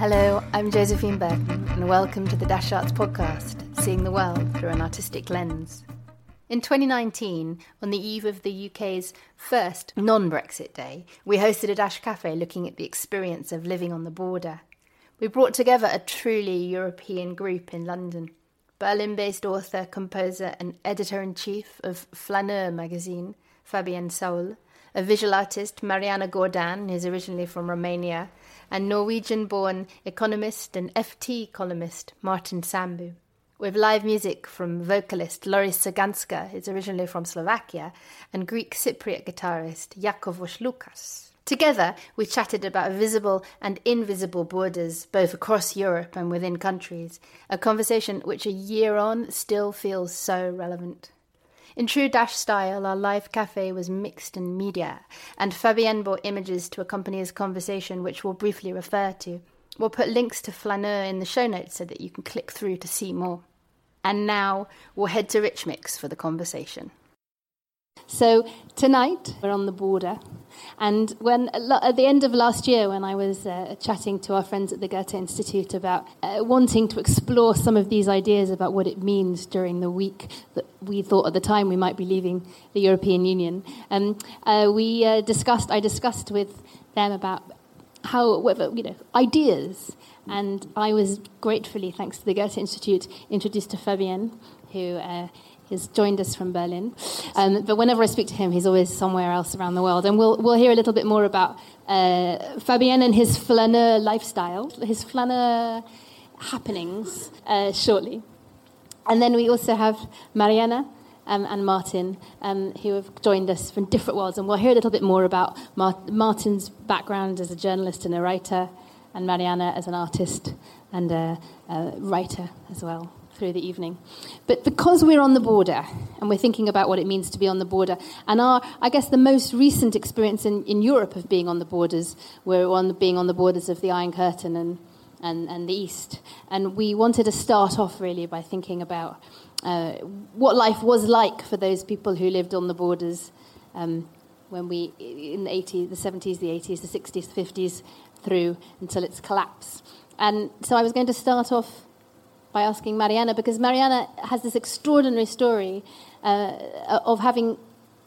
Hello, I'm Josephine Burton, and welcome to the Dash Arts podcast, seeing the world through an artistic lens. In 2019, on the eve of the UK's first non Brexit day, we hosted a Dash Cafe looking at the experience of living on the border. We brought together a truly European group in London. Berlin based author, composer, and editor in chief of Flaneur magazine, Fabian Saul, a visual artist, Mariana Gordan, who's originally from Romania, and Norwegian born economist and FT columnist Martin Sandbu. With live music from vocalist Loris Saganska, who's originally from Slovakia, and Greek Cypriot guitarist Yakovos Lukas. Together, we chatted about visible and invisible borders, both across Europe and within countries, a conversation which a year on still feels so relevant. In true Dash style, our live cafe was mixed in media, and Fabian brought images to accompany his conversation, which we'll briefly refer to. We'll put links to Flaneur in the show notes so that you can click through to see more. And now we'll head to Rich Mix for the conversation. So tonight we're on the border, and when at the end of last year, when I was uh, chatting to our friends at the Goethe Institute about uh, wanting to explore some of these ideas about what it means during the week that we thought at the time we might be leaving the European Union, um, uh, we uh, discussed. I discussed with them about how whether you know ideas, and I was gratefully, thanks to the Goethe Institute, introduced to Fabian, who uh, He's joined us from Berlin. Um, but whenever I speak to him, he's always somewhere else around the world. And we'll, we'll hear a little bit more about uh, Fabian and his flaneur lifestyle, his flaneur happenings uh, shortly. And then we also have Mariana um, and Martin, um, who have joined us from different worlds. And we'll hear a little bit more about Mar- Martin's background as a journalist and a writer, and Mariana as an artist and a, a writer as well through the evening. But because we're on the border and we're thinking about what it means to be on the border, and our, I guess, the most recent experience in, in Europe of being on the borders, we're on being on the borders of the Iron Curtain and, and, and the East. And we wanted to start off really by thinking about uh, what life was like for those people who lived on the borders um, when we, in the 80s, the 70s, the 80s, the 60s, the 50s, through until its collapse. And so I was going to start off by asking Mariana because Mariana has this extraordinary story uh, of having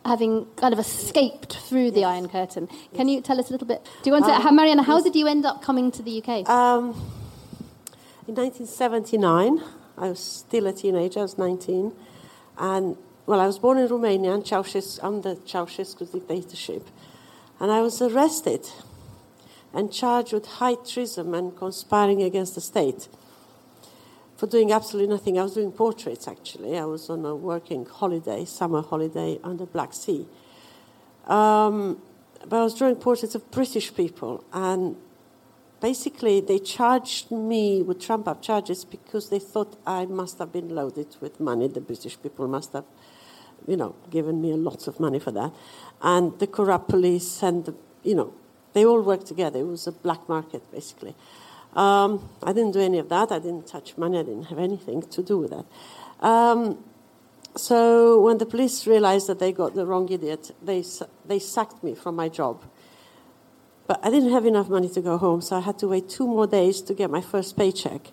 having kind of escaped through the Iron Curtain. Can you tell us a little bit? Do you want to, um, Mariana? How yes. did you end up coming to the UK? Um, in 1979, I was still a teenager. I was 19, and well, I was born in Romania and Ceausescu, under Ceausescu's dictatorship, and I was arrested and charged with high treason and conspiring against the state for doing absolutely nothing. I was doing portraits actually. I was on a working holiday, summer holiday on the Black Sea. Um, but I was drawing portraits of British people, and basically they charged me with trump up charges because they thought I must have been loaded with money. The British people must have, you know, given me lots of money for that. And the corrupt police and, the, you know, they all worked together. It was a black market, basically. Um, I didn't do any of that. I didn't touch money. I didn't have anything to do with that. Um, so when the police realized that they got the wrong idiot, they, they sacked me from my job. But I didn't have enough money to go home, so I had to wait two more days to get my first paycheck.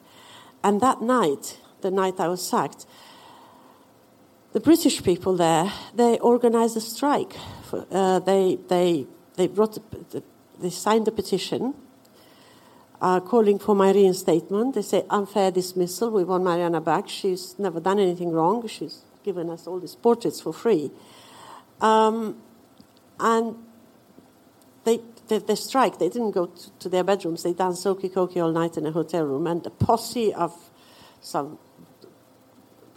And that night, the night I was sacked, the British people there, they organized a strike. For, uh, they, they, they, wrote, they signed a petition uh, calling for my reinstatement. They say unfair dismissal. We want Mariana back. She's never done anything wrong. She's given us all these portraits for free. Um, and they, they, they, strike. They didn't go to, to their bedrooms. They danced Okie Kokie all night in a hotel room. And a posse of some,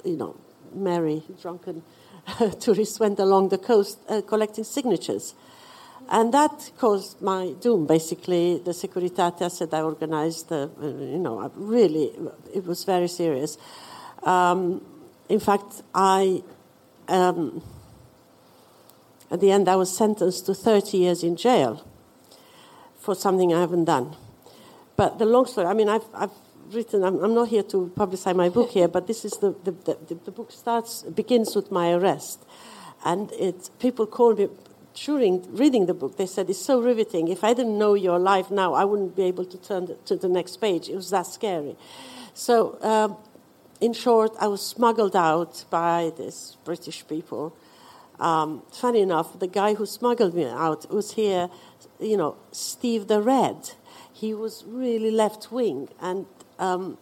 you know, merry, drunken tourists went along the coast uh, collecting signatures. And that caused my doom, basically. The Securitate that I organized, uh, you know, really, it was very serious. Um, in fact, I, um, at the end, I was sentenced to 30 years in jail for something I haven't done. But the long story, I mean, I've, I've written, I'm, I'm, not here to publicize my book here, but this is the, the, the, the book starts, begins with my arrest. And it, people call me, during reading the book, they said it's so riveting. If I didn't know your life now, I wouldn't be able to turn to the next page. It was that scary. So, um, in short, I was smuggled out by these British people. Um, funny enough, the guy who smuggled me out was here, you know, Steve the Red. He was really left wing, and um,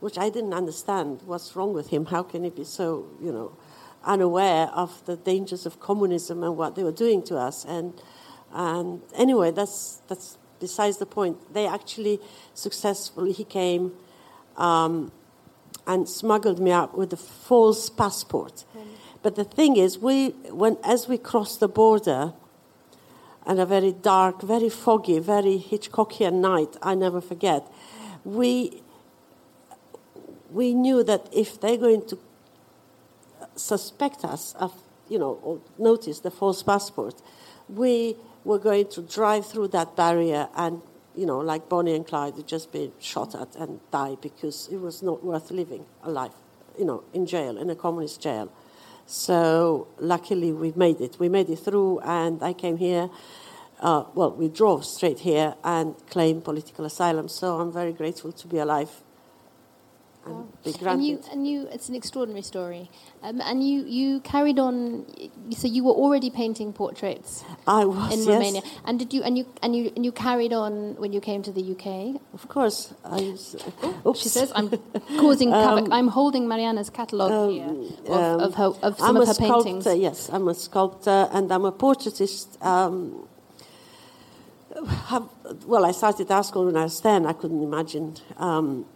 which I didn't understand. What's wrong with him? How can he be so, you know, unaware of the dangers of communism and what they were doing to us? And and anyway, that's that's besides the point. They actually successfully he came um, and smuggled me out with a false passport. Mm. But the thing is, we when as we crossed the border. and a very dark, very foggy, very Hitchcockian night, I never forget. We we knew that if they're going to suspect us of, you know, notice the false passport, we were going to drive through that barrier and, you know, like Bonnie and Clyde, would just be shot at and die because it was not worth living a life, you know, in jail, in a communist jail. So luckily we made it. We made it through, and I came here. Uh, well, we drove straight here and claimed political asylum. So I'm very grateful to be alive and be granted. And you, and you, it's an extraordinary story. Um, and you, you carried on. So you were already painting portraits. I was in yes. Romania. And did you, and you, and you, and you carried on when you came to the UK? Of course. I was, she says, "I'm causing havoc. Um, I'm holding Mariana's catalogue um, here of, um, of, her, of some I'm of her sculptor, paintings." Yes, I'm a sculptor and I'm a portraitist. Um, have, well, I started art school when I was 10. I couldn't imagine um,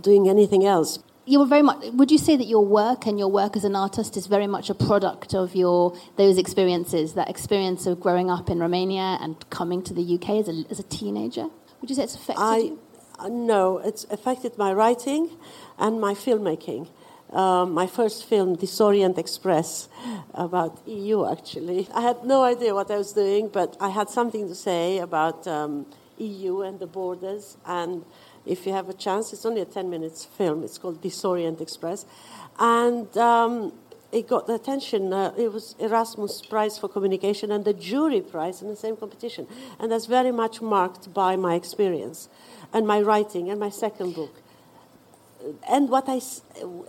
doing anything else. You're very much. Would you say that your work and your work as an artist is very much a product of your those experiences, that experience of growing up in Romania and coming to the UK as a, as a teenager? Would you say it's affected I, you? Uh, no, it's affected my writing and my filmmaking. Um, my first film, Disorient Express, about EU actually. I had no idea what I was doing, but I had something to say about um, EU and the borders and if you have a chance. It's only a 10 minutes film. It's called Disorient Express. And um, it got the attention. Uh, it was Erasmus Prize for Communication and the jury prize in the same competition. And that's very much marked by my experience and my writing and my second book. And what I,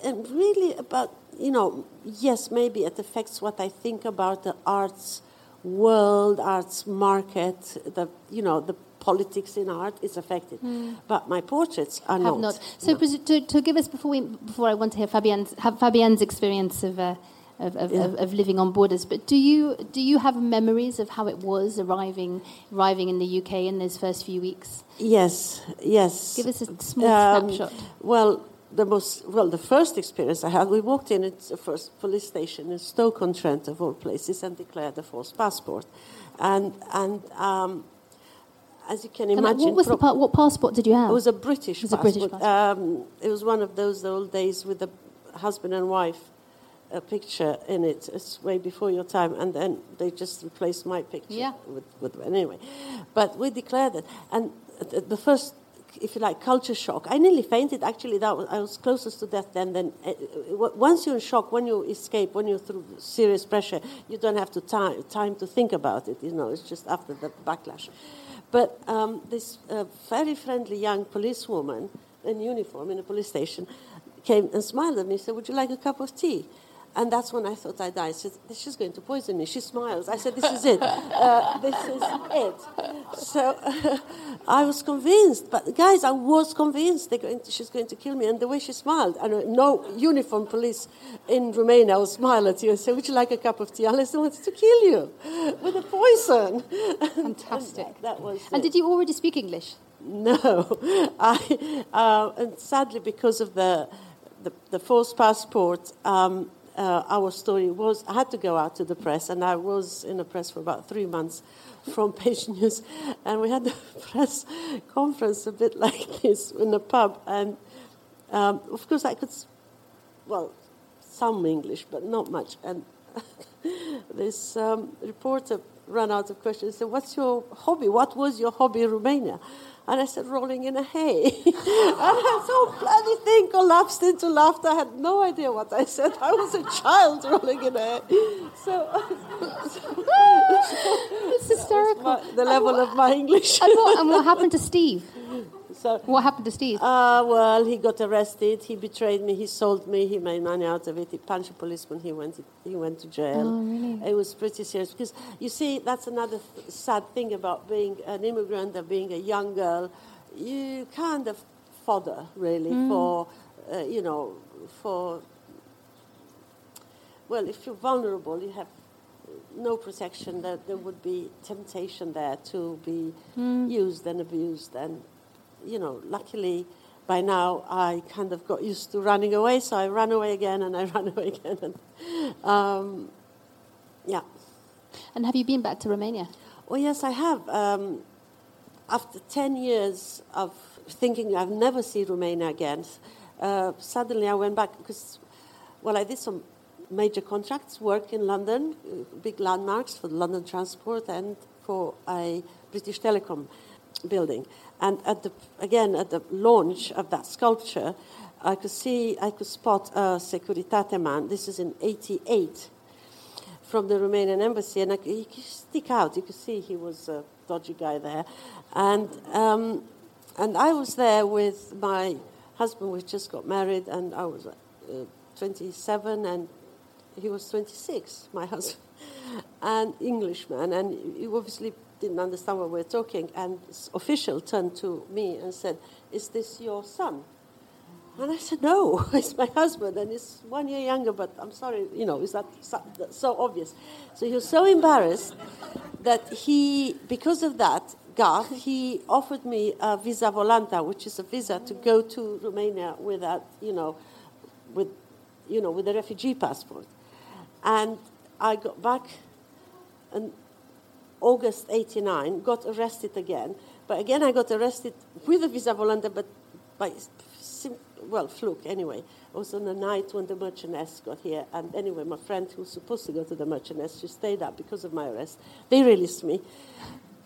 and really about, you know, yes, maybe it affects what I think about the arts world, arts market, the, you know, the politics in art is affected. Mm. But my portraits are Have not. not. So no. to, to, give us before we before I want to hear Fabian's have Fabian's experience of. Uh, of, of, yeah. of, of, living on borders, but do you do you have memories of how it was arriving arriving in the UK in those first few weeks? Yes, yes. Give us a small um, snapshot. Well, the most well the first experience I had, we walked in at the first police station in Stoke-on-Trent of all places and declared a false passport, and and um, as you can imagine. what, was the pa- what passport did you have? It was a British it was passport. A British passport. Um, it was one of those old days with the husband and wife a picture in it. It's way before your time, and then they just replaced my picture. Yeah. With, with anyway, but we declared it, and the first, if you like, culture shock. I nearly fainted. Actually, that was, I was closest to death then. Then uh, once you're in shock, when you escape, when you're through serious pressure, you don't have to time time to think about it. You know, it's just after the backlash. But um, this uh, very friendly young policewoman in uniform in a police station came and smiled at me and said, Would you like a cup of tea? And that's when I thought I died. She said, She's going to poison me. She smiles. I said, This is it. Uh, this is it. So uh, I was convinced. But guys, I was convinced going to, she's going to kill me. And the way she smiled, and no uniform police in Romania will smile at you and say, Would you like a cup of tea? Unless they wanted to kill you with a poison. Fantastic. and that was. And it. did you already speak English? No. I, uh, and sadly, because of the, the, the false passport, um, uh, our story was I had to go out to the press, and I was in the press for about three months from Page News, and we had the press conference a bit like this in a pub, and um, of course I could, well, some English, but not much, and this um, reporter ran out of questions. He said, "What's your hobby? What was your hobby in Romania?" And I said, rolling in a hay. and that whole bloody thing collapsed into laughter. I had no idea what I said. I was a child rolling in a hay. So, so it's hysterical. My, the level what, of my English. and, what, and what happened to Steve? So, what happened to Steve? Uh, well, he got arrested. He betrayed me. He sold me. He made money out of it. He punched a policeman. He went to, he went to jail. Oh, really? It was pretty serious because you see, that's another th- sad thing about being an immigrant and being a young girl. You kind of fodder really mm. for uh, you know for well, if you're vulnerable, you have no protection. That there would be temptation there to be mm. used and abused and you know, luckily by now I kind of got used to running away, so I ran away again and I ran away again. And, um, yeah. And have you been back to Romania? Oh, yes, I have. Um, after 10 years of thinking I've never see Romania again, uh, suddenly I went back because, well, I did some major contracts, work in London, uh, big landmarks for London Transport and for a British Telecom building. And at the, again, at the launch of that sculpture, I could see, I could spot a Securitate man. This is in 88 from the Romanian embassy. And I, he could stick out. You could see he was a dodgy guy there. And, um, and I was there with my husband. We just got married, and I was uh, 27, and he was 26, my husband, an Englishman. And he obviously didn't understand what we were talking, and this official turned to me and said, Is this your son? And I said, No, it's my husband, and he's one year younger, but I'm sorry, you know, is that so, so obvious? So he was so embarrassed that he, because of that, Garth, he offered me a visa volanta, which is a visa to go to Romania without, you know, with, you know, with a refugee passport. And I got back, and August 89, got arrested again. But again, I got arrested with a visa volanta, but by, well, fluke anyway. It was on the night when the Marchioness got here. And anyway, my friend who was supposed to go to the Marchioness, she stayed up because of my arrest. They released me.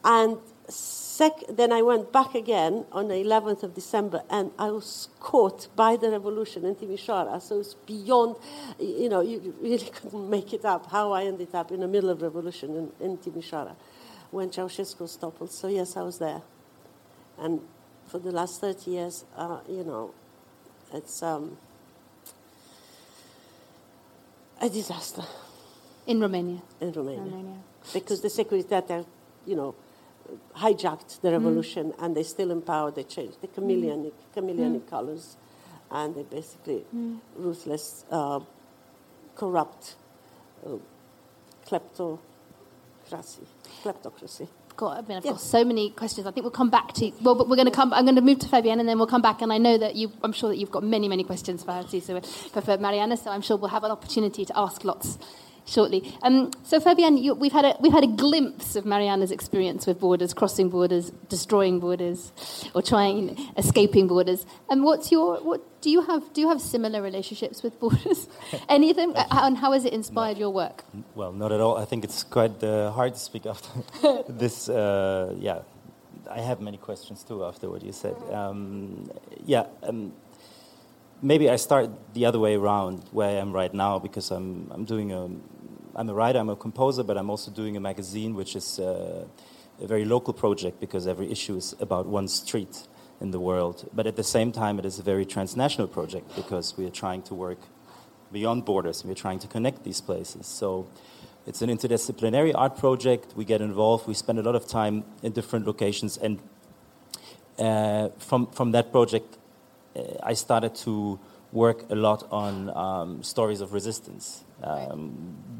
And sec- then I went back again on the 11th of December, and I was caught by the revolution in Timișoara. So it's beyond, you know, you really couldn't make it up how I ended up in the middle of revolution in, in Timișoara when Ceausescu was toppled. So yes, I was there. And for the last 30 years, uh, you know, it's um, a disaster. In Romania? In Romania. Romania. Because the Securitate, you know, hijacked the revolution mm. and they still in power. They changed the chameleon, mm. chameleonic mm. colors and they basically mm. ruthless, uh, corrupt, uh, kleptocracy. Kleptocracy. God, I mean, I've got so many questions. I think we'll come back to. Well, but we're going to come. I'm going to move to Fabian, and then we'll come back. And I know that you. I'm sure that you've got many, many questions for her too. So for, for Mariana, so I'm sure we'll have an opportunity to ask lots shortly. Um, so, Fabian, you, we've, had a, we've had a glimpse of Mariana's experience with borders, crossing borders, destroying borders, or trying escaping borders. And what's your what do you have? Do you have similar relationships with borders? Any of them? and how has it inspired no. your work? Well, not at all. I think it's quite uh, hard to speak after this. Uh, yeah, I have many questions too after what you said. Um, yeah. Um, maybe I start the other way around where I am right now because I'm, I'm doing a I'm a writer, I'm a composer, but I'm also doing a magazine which is uh, a very local project because every issue is about one street in the world. But at the same time, it is a very transnational project because we are trying to work beyond borders. We're trying to connect these places. So it's an interdisciplinary art project. We get involved. We spend a lot of time in different locations. And uh, from, from that project, uh, I started to work a lot on um, stories of resistance um,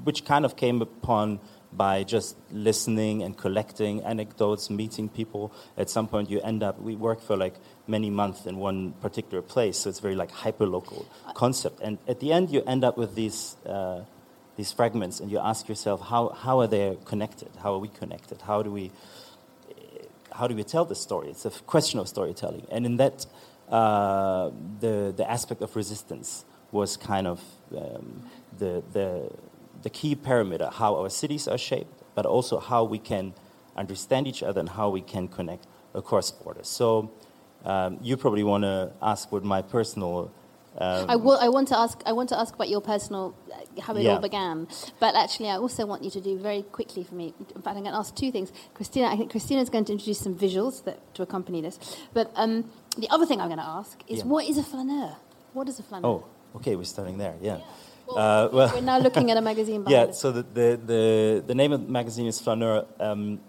which kind of came upon by just listening and collecting anecdotes, meeting people. At some point, you end up, we work for like many months in one particular place, so it's very like hyper-local concept. And at the end, you end up with these, uh, these fragments, and you ask yourself, how, how are they connected? How are we connected? How do we, how do we tell this story? It's a question of storytelling. And in that, uh, the, the aspect of resistance was kind of um, the, the, the key parameter, how our cities are shaped, but also how we can understand each other and how we can connect across borders. So um, you probably want to ask what my personal. Um, I, will, I want to ask. I want to ask about your personal, uh, how it Yeah. all began. But actually, I also want you to do very quickly for me. In fact, I'm going to ask two things. Christina, I think Christina is going to introduce some visuals that, to accompany this. But um, the other thing I'm going to ask is, Yeah. what is a flaneur? What is a flaneur? oh, okay, we're starting there. Yeah. Well, Uh, well- we're now looking at a magazine. Yeah, so the, the, the, the name of the magazine is Flaneur. Um,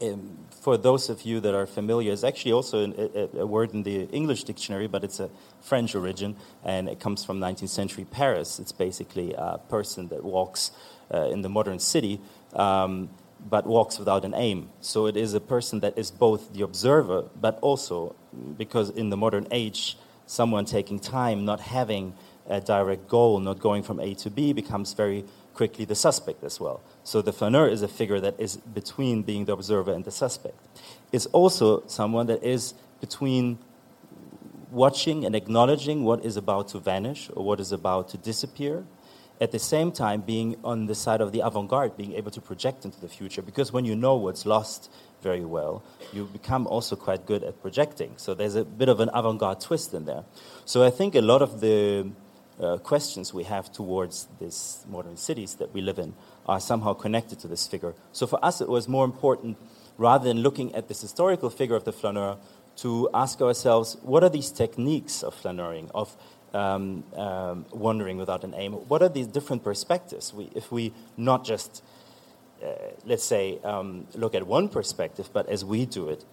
um, for those of you that are familiar, it's actually also an, a, a word in the English dictionary, but it's a French origin, and it comes from 19th century Paris. It's basically a person that walks uh, in the modern city, um, but walks without an aim. So it is a person that is both the observer, but also, because in the modern age, someone taking time, not having a direct goal, not going from A to B, becomes very quickly the suspect as well. So the flaneur is a figure that is between being the observer and the suspect. It's also someone that is between watching and acknowledging what is about to vanish or what is about to disappear, at the same time being on the side of the avant garde, being able to project into the future. Because when you know what's lost very well, you become also quite good at projecting. So there's a bit of an avant garde twist in there. So I think a lot of the uh, questions we have towards these modern cities that we live in are somehow connected to this figure. So for us, it was more important, rather than looking at this historical figure of the flaneur, to ask ourselves what are these techniques of flaneuring, of um, um, wandering without an aim? What are these different perspectives? We, if we not just, let's say, um, look at one perspective, but as we do it,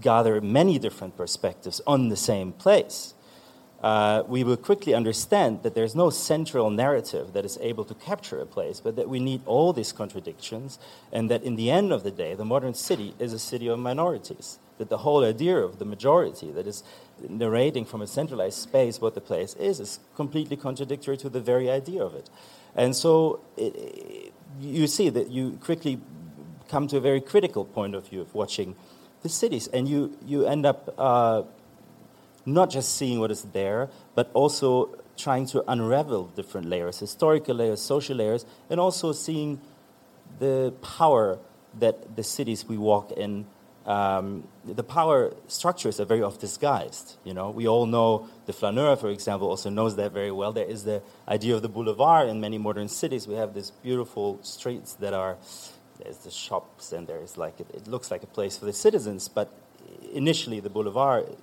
gather many different perspectives on the same place, uh, we will quickly understand that there's no central narrative that is able to capture a place, but that we need all these contradictions, and that in the end of the day, the modern city is a city of minorities. That the whole idea of the majority that is narrating from a centralized space what the place is is completely contradictory to the very idea of it. And so it, it- you see that you quickly come to a very critical point of view of watching the cities, and you, you end up. Uh, not just seeing what is there, but also trying to unravel different layers, historical layers, social layers, and also seeing the power that the cities we walk in, um, the power structures are very often disguised. You know, we all know the flaneur, for example, also knows that very well. There is the idea of the boulevard in many modern cities. We have these beautiful streets that are there's the shops and there's like it, it looks like a place for the citizens, but initially the boulevard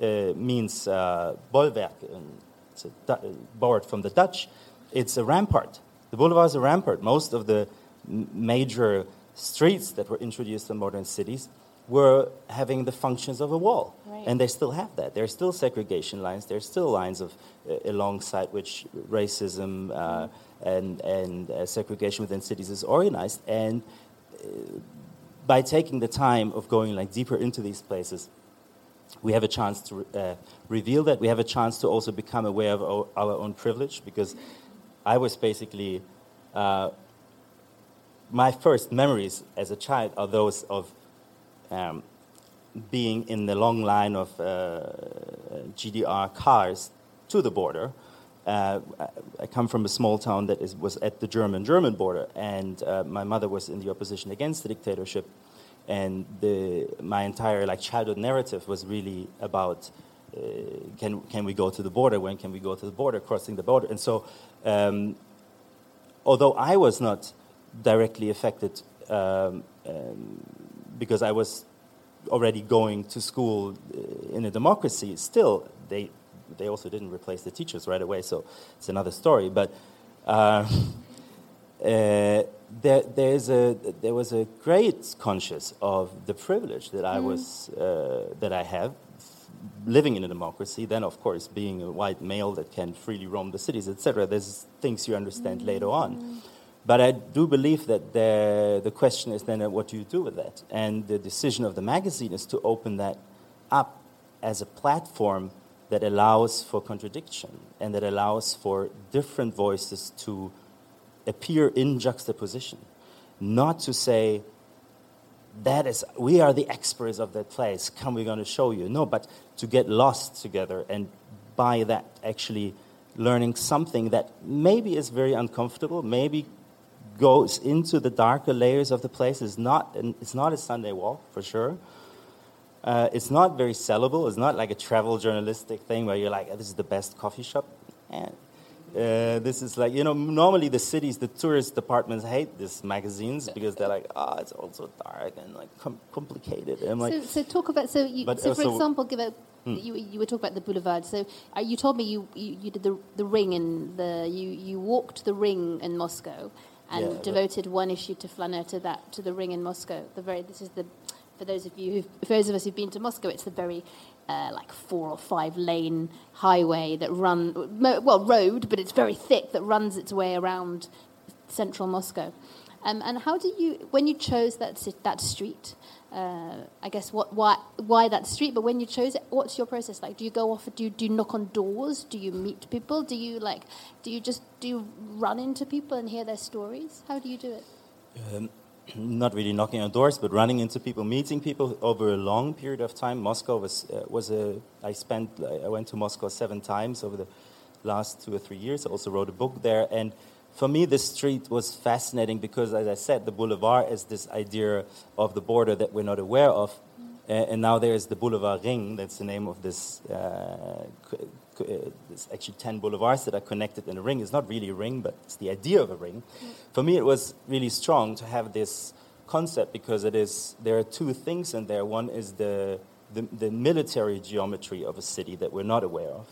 uh, means uh, bolwerk, and it's a Du- borrowed from the Dutch. It's a rampart. The boulevard is a rampart. Most of the major streets that were introduced in modern cities were having the functions of a wall, Right. and they still have that. There are still segregation lines. There are still lines of uh, alongside which racism uh, and and uh, segregation within cities is organized. And uh, by taking the time of going like deeper into these places, we have a chance to uh, reveal that. We have a chance to also become aware of our, our own privilege because I was basically, uh, my first memories as a child are those of um, being in the long line of uh, GDR cars to the border. Uh, I- come from a small town that is, was at the German-German border, and uh, my mother was in the opposition against the dictatorship and the, my entire like childhood narrative was really about uh, can can we go to the border? When can we go to the border? Crossing the border, and so um, although I was not directly affected um, um, because I was already going to school uh, in a democracy, still they they also didn't replace the teachers right away. So it's another story, but. Uh, uh, there, there's a, there was a great conscious of the privilege that I was uh, that I have living in a democracy. Then, of course, being a white male that can freely roam the cities, etc. There's things you understand later on. But I do believe that the, the question is then uh, what do you do with that? And the decision of the magazine is to open that up as a platform that allows for contradiction and that allows for different voices to appear in juxtaposition. Not to say, that is, we are the experts of that place, come we're going to show you. No, but to get lost together and by that actually learning something that maybe is very uncomfortable, maybe goes into the darker layers of the place. It's not, it's not a Sunday walk, for sure. Uh, it's not very sellable. It's not like a travel journalistic thing where you're like, oh, this is the best coffee shop. And uh, this is like, you know, normally the cities, the tourist departments hate these magazines because they're like, ah, oh, it's all so dark and like com- complicated. And like, so, so talk about, so, you, so for example, give a, hmm. you, you were talking about the boulevard. So uh, you told me you, you, you, did the, the ring in the, you, you walked the ring in Moscow and yeah, devoted one issue to flaneur to that, to the ring in Moscow. The very, this is the for those of you, who, for those of us who've been to Moscow, it's the very uh, like four or five lane highway that run well road, but it's very thick that runs its way around central Moscow. Um, and how do you, when you chose that that street, uh, I guess what why why that street? But when you chose it, what's your process like? Do you go off? Do you, do you knock on doors? Do you meet people? Do you like? Do you just do you run into people and hear their stories? How do you do it? Um, not really knocking on doors, but running into people, meeting people over a long period of time. Moscow was uh, was a. I spent. I went to Moscow seven times over the last two or three years. I also wrote a book there, and for me, this street was fascinating because, as I said, the boulevard is this idea of the border that we're not aware of, and now there's the Boulevard Ring. That's the name of this uh, actually 10 boulevards that are connected in a ring. It's not really a ring, but it's the idea of a ring. Mm. For me, it was really strong to have this concept because it is, there are two things in there. One is the, the, the military geometry of a city that we're not aware of.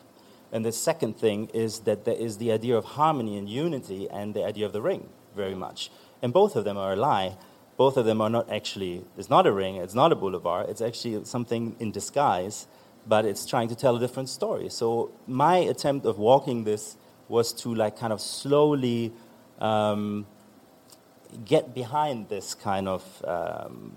And the second thing is that there is the idea of harmony and unity and the idea of the ring, very much. And both of them are a lie. Both of them are not actually, it's not a ring, it's not a boulevard, it's actually something in disguise but it's trying to tell a different story. So my attempt of walking this was to like kind of slowly um, get behind this kind of um,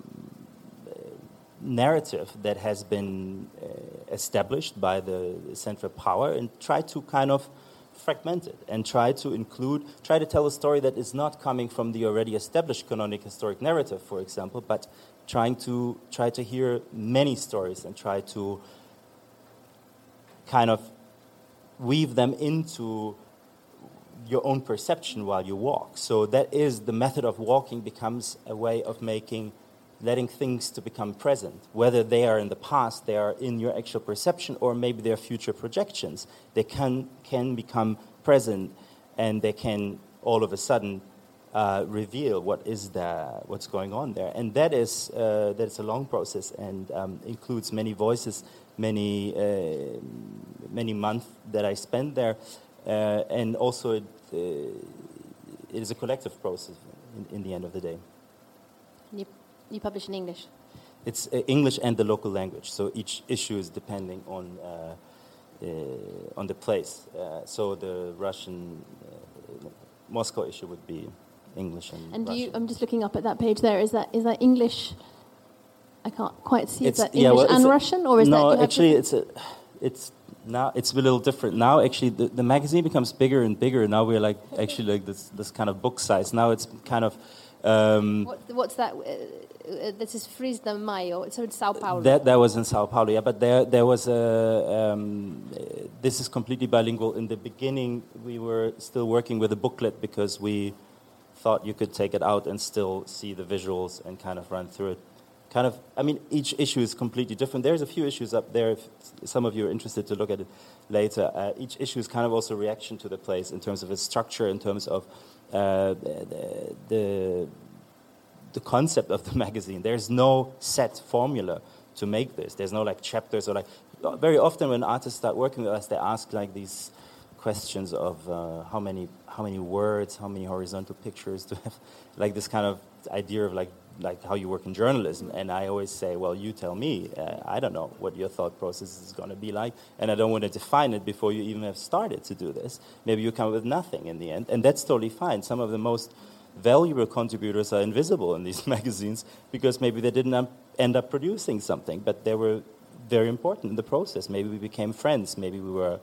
narrative that has been uh, established by the central power and try to kind of fragment it and try to include, try to tell a story that is not coming from the already established canonic historic narrative, for example, but trying to try to hear many stories and try to kind of weave them into your own perception while you walk. So that is the method of walking becomes a way of making letting things to become present. Whether they are in the past they are in your actual perception or maybe they're future projections. They can can become present and they can all of a sudden uh, reveal what is the what's going on there. And that is uh, that is a long process and um, includes many voices many uh, many months that I spent there, uh, and also it, uh, it is a collective process in, in, the end of the day. You, you publish in English. It's uh, English and the local language, so each issue is depending on uh, uh, on the place. so the Russian Moscow issue would be English and. And you, I'm just looking up at that page there. Is that is that English I can't quite see. It's, is that English yeah, well, and Russian, or is no, that? No, actually, it's a, it's now it's a little different. Now, actually, the, the magazine becomes bigger and bigger. Now we're like actually like this this kind of book size. Now it's kind of. Um, what, what's that? Uh, uh, this is Treze de Maio. So it's Sao Paulo. That that was in Sao Paulo, yeah. But there there was a. Um, this is completely bilingual. In the beginning, we were still working with a booklet because we thought you could take it out and still see the visuals and kind of run through it kind of, I mean, each issue is completely different. There's a few issues up there, if some of you are interested to look at it later. Uh, each issue is kind of also a reaction to the place in terms of its structure, in terms of uh, the, the, the concept of the magazine. There's no set formula to make this. There's no like chapters or like, very often when artists start working with us, they ask like these questions of uh, how many how many words, how many horizontal pictures to have, like this kind of idea of like like how you work in journalism. And I always say, well, you tell me. Uh, I don't know what your thought process is going to be like, and I don't want to define it before you even have started to do this. Maybe you come with nothing in the end, and that's totally fine. Some of the most valuable contributors are invisible in these magazines because maybe they didn't end up producing something, but they were very important in the process. Maybe we became friends. Maybe we were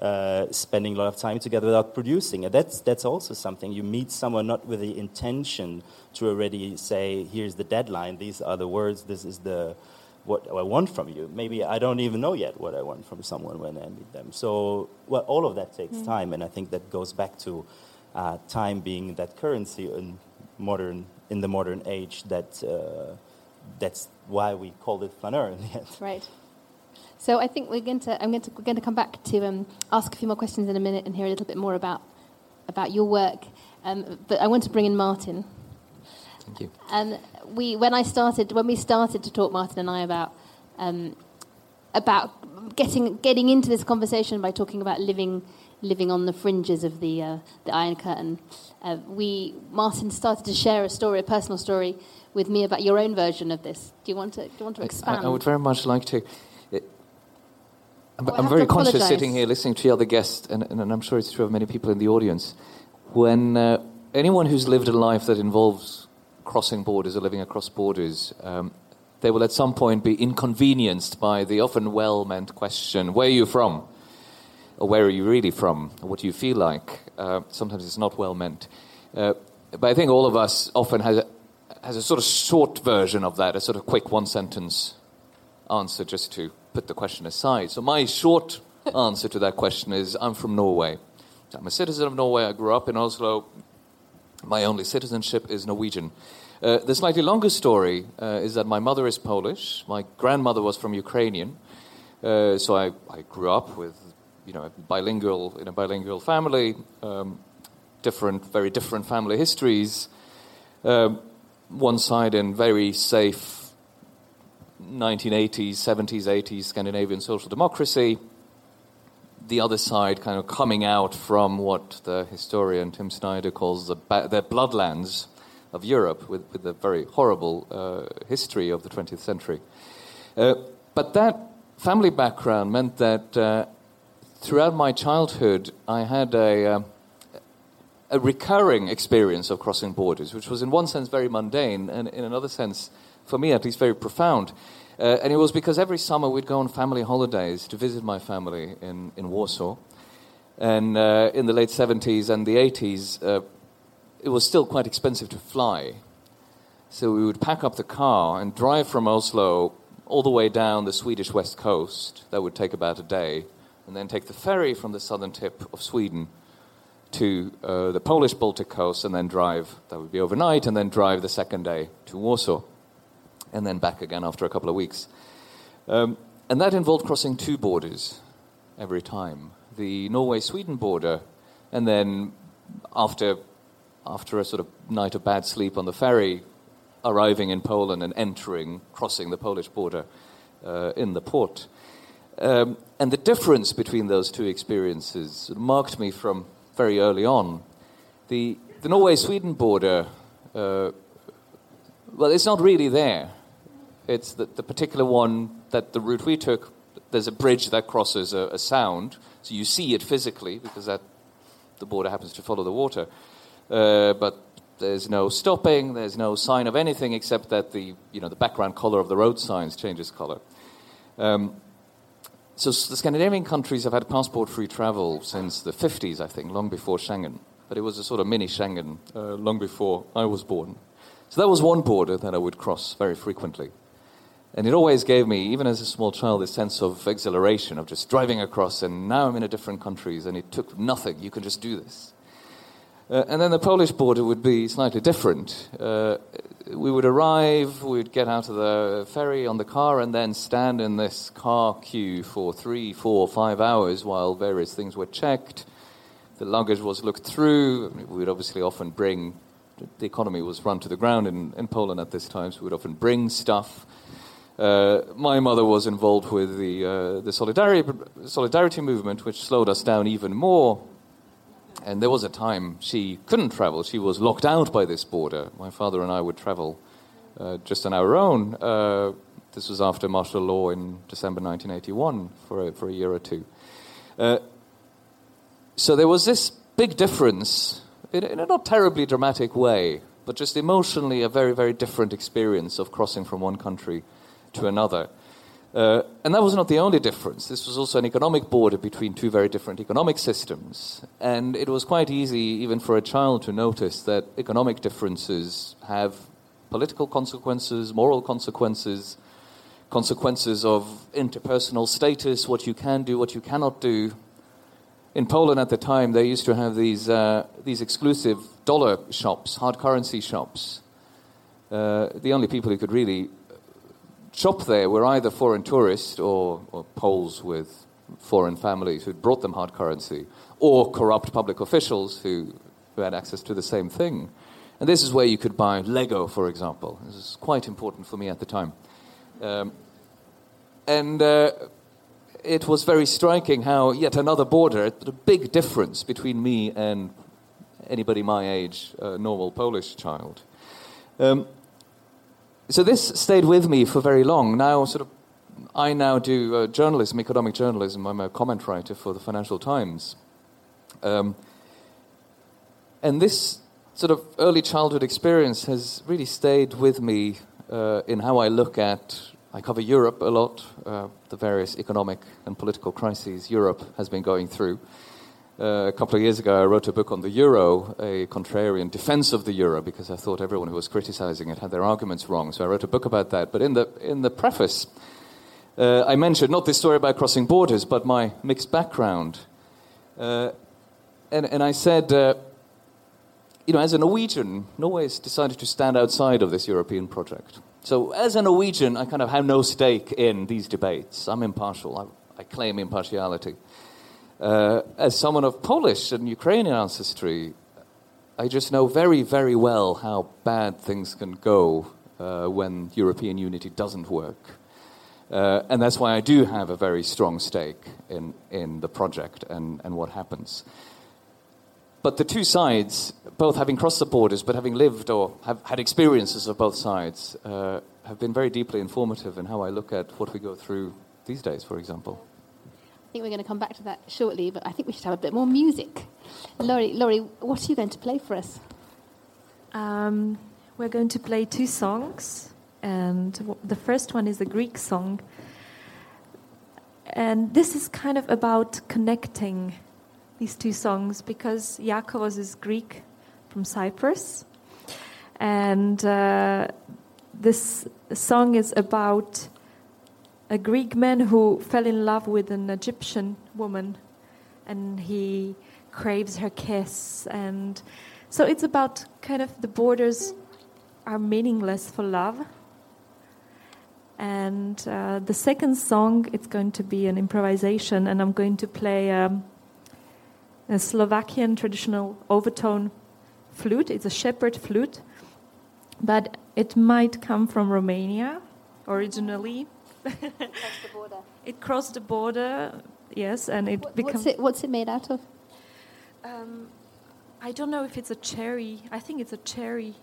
uh, spending a lot of time together without producing. And that's, that's also something. You meet someone not with the intention to already say, here's the deadline, these are the words, this is the what I want from you. Maybe I don't even know yet what I want from someone when I meet them. So, well, all of that takes mm. time, and I think that goes back to uh, time being that currency in modern in the modern age that uh, that's why we called it flaneur in the end. Right. So I think we're going to I'm going to we're going to come back to um, ask a few more questions in a minute and hear a little bit more about about your work. Um, but I want to bring in Martin. Thank you. And we when I started when we started to talk Martin and I about um, about getting getting into this conversation by talking about living living on the fringes of the uh, the Iron Curtain. Uh, we Martin started to share a story, a personal story, with me about your own version of this. Do you want to do you want to expand? I, I would very much like to. I'm, Oh, I'm very conscious apologise. sitting here listening to the other guests, and, and I'm sure it's true of many people in the audience. When uh, anyone who's lived a life that involves crossing borders or living across borders, um, they will at some point be inconvenienced by the often well meant question, Where are you from? Or where are you really from? What do you feel like? Uh, sometimes it's not well meant. Uh, but I think all of us often has a, has a sort of short version of that, a sort of quick one sentence answer just to put the question aside. So my short answer to that question is I'm from Norway. I'm a citizen of Norway. I grew up in Oslo. My only citizenship is Norwegian. Uh, the slightly longer story uh, is that my mother is Polish. My grandmother was from Ukrainian. Uh, so I, I grew up with, you know, bilingual in a bilingual family, um, different, very different family histories. Um, one side in very safe 1980s, 70s, 80s Scandinavian social democracy. The other side kind of coming out from what the historian Tim Snyder calls the, ba- the bloodlands of Europe, with, with a very horrible uh, history of the 20th century. Uh, but that family background meant that uh, throughout my childhood, I had a, uh, a recurring experience of crossing borders, which was in one sense very mundane, and in another sense, for me at least, very profound. Uh, and it was because every summer we'd go on family holidays to visit my family in, in Warsaw. And uh, in the late 70s and the 80s, uh, it was still quite expensive to fly. So we would pack up the car and drive from Oslo all the way down the Swedish west coast. That would take about a day. And then take the ferry from the southern tip of Sweden to uh, the Polish Baltic coast and then drive, that would be overnight, and then drive the second day to Warsaw. And then back again after a couple of weeks. Um, and that involved crossing two borders every time the Norway Sweden border, and then after, after a sort of night of bad sleep on the ferry, arriving in Poland and entering, crossing the Polish border uh, in the port. Um, and the difference between those two experiences marked me from very early on. The, the Norway Sweden border, uh, well, it's not really there. It's the, the particular one that the route we took, there's a bridge that crosses a, a sound, so you see it physically because that, the border happens to follow the water. Uh, but there's no stopping, there's no sign of anything except that the, you know, the background color of the road signs changes color. Um, so the Scandinavian countries have had passport free travel since the 50s, I think, long before Schengen. But it was a sort of mini Schengen uh, long before I was born. So that was one border that I would cross very frequently. And it always gave me, even as a small child, this sense of exhilaration of just driving across, and now I'm in a different country and it took nothing. You can just do this. Uh, and then the Polish border would be slightly different. Uh, we would arrive, we would get out of the ferry on the car, and then stand in this car queue for three, four, five hours while various things were checked. The luggage was looked through. We would obviously often bring, the economy was run to the ground in, in Poland at this time, so we would often bring stuff. Uh, my mother was involved with the, uh, the solidarity, solidarity movement, which slowed us down even more. And there was a time she couldn't travel. She was locked out by this border. My father and I would travel uh, just on our own. Uh, this was after martial law in December 1981 for a, for a year or two. Uh, so there was this big difference in, in a not terribly dramatic way, but just emotionally a very, very different experience of crossing from one country to another. Uh, and that was not the only difference. This was also an economic border between two very different economic systems. And it was quite easy, even for a child, to notice that economic differences have political consequences, moral consequences, consequences of interpersonal status, what you can do, what you cannot do. In Poland at the time, they used to have these, uh, these exclusive dollar shops, hard currency shops. Uh, the only people who could really shop there were either foreign tourists or, or Poles with foreign families who'd brought them hard currency, or corrupt public officials who, who had access to the same thing. And this is where you could buy Lego, for example. This is quite important for me at the time. Um, and uh, it was very striking how yet another border, a big difference between me and anybody my age, a normal Polish child. Um, so this stayed with me for very long. Now, sort of, I now do uh, journalism, economic journalism. I'm a comment writer for the Financial Times, um, and this sort of early childhood experience has really stayed with me uh, in how I look at. I cover Europe a lot, uh, the various economic and political crises Europe has been going through. Uh, a couple of years ago, I wrote a book on the euro, a contrarian defense of the euro, because I thought everyone who was criticizing it had their arguments wrong. So I wrote a book about that. But in the, in the preface, uh, I mentioned not this story about crossing borders, but my mixed background. Uh, and, and I said, uh, you know, as a Norwegian, Norway has decided to stand outside of this European project. So as a Norwegian, I kind of have no stake in these debates. I'm impartial. I, I claim impartiality. Uh, as someone of Polish and Ukrainian ancestry, I just know very, very well how bad things can go uh, when European unity doesn't work. Uh, and that's why I do have a very strong stake in, in the project and, and what happens. But the two sides, both having crossed the borders, but having lived or have had experiences of both sides, uh, have been very deeply informative in how I look at what we go through these days, for example think we're going to come back to that shortly, but I think we should have a bit more music. Laurie, Laurie what are you going to play for us? Um, we're going to play two songs, and the first one is a Greek song. And this is kind of about connecting these two songs because Yakovos is Greek from Cyprus. And uh, this song is about a Greek man who fell in love with an Egyptian woman and he craves her kiss. And so it's about kind of the borders are meaningless for love. And uh, the second song, it's going to be an improvisation, and I'm going to play um, a Slovakian traditional overtone flute. It's a shepherd flute, but it might come from Romania originally. It crossed the border, yes, and it what, becomes. What's it, what's it made out of? Um, I don't know if it's a cherry. I think it's a cherry,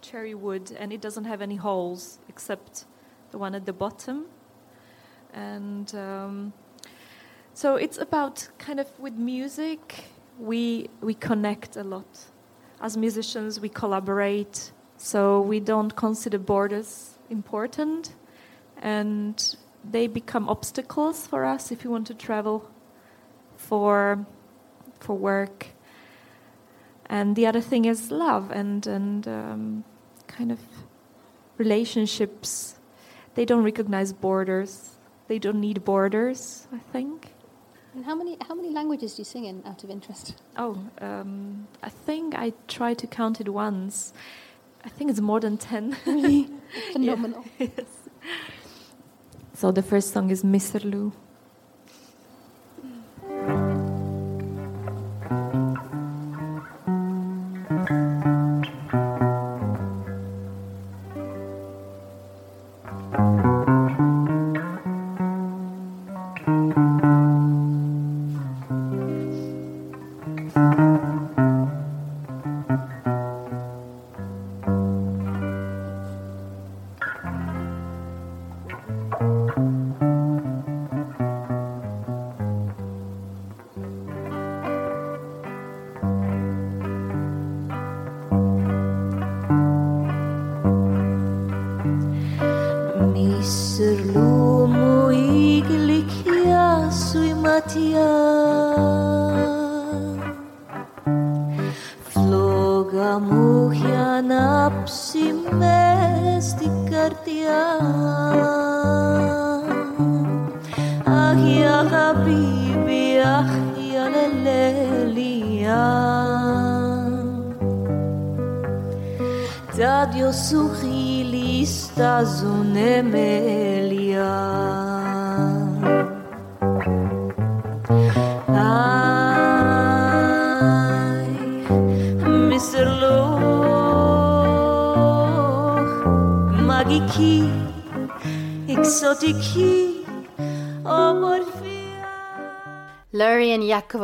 cherry wood, and it doesn't have any holes except the one at the bottom. And um, so it's about kind of with music, we we connect a lot. As musicians, we collaborate, so we don't consider borders important and they become obstacles for us if we want to travel for for work. And the other thing is love and and um, kind of relationships. They don't recognize borders. They don't need borders. I think. And how many how many languages do you sing in, out of interest? Oh, um, I think I tried to count it once. I think it's more than ten. Really phenomenal. yes. So the first song is Misirlou.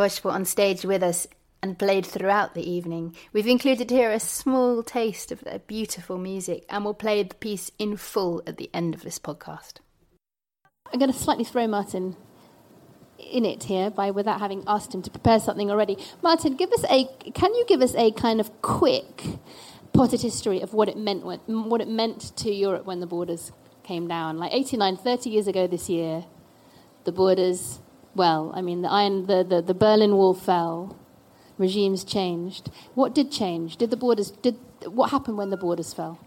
Yakovos were on stage with us and played throughout the evening. We've included here a small taste of their beautiful music and we'll play the piece in full at the end of this podcast. I'm going to slightly throw Martin in it here by without having asked him to prepare something already. Martin, give us a can you give us a kind of quick potted history of what it meant what it meant to Europe when the borders came down? Like 89 30 years ago this year, the borders well, I mean the iron the, the, the Berlin Wall fell regimes changed. What did change? Did the borders did what happened when the borders fell?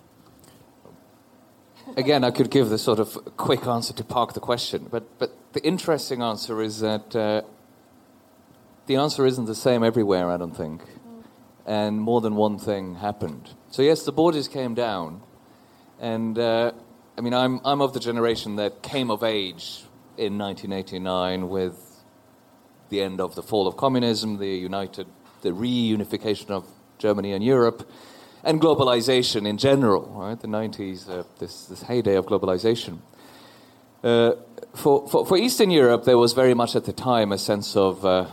Again, I could give the sort of quick answer to park the question, but but the interesting answer is that uh, the answer isn't the same everywhere. I don't think, and more than one thing happened. So yes, the borders came down, and uh, I mean I'm I'm of the generation that came of age in 1989 with the end of the fall of communism, the united the reunification of Germany and Europe, and globalization in general, right? The 90s, uh, this, this heyday of globalization. Uh, for, for, for, Eastern Europe, there was very much at the time a sense of, uh,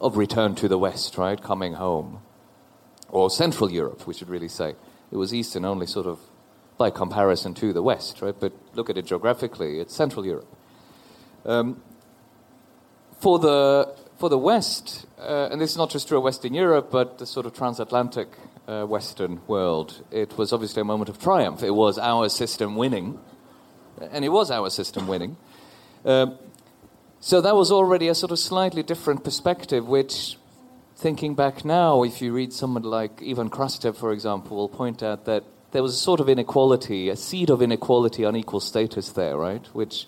of return to the West, right? Coming home. Or Central Europe, we should really say. It was Eastern only sort of by comparison to the West, right? But look at it geographically, it's Central Europe. Um, for the for the West, uh, and this is not just true of Western Europe, but the sort of transatlantic uh, Western world, it was obviously a moment of triumph. It was our system winning, and it was our system winning. Um, so that was already a sort of slightly different perspective, which, thinking back now, if you read someone like Ivan Krastev, for example, will point out that there was a sort of inequality, a seed of inequality, unequal status there, right? Which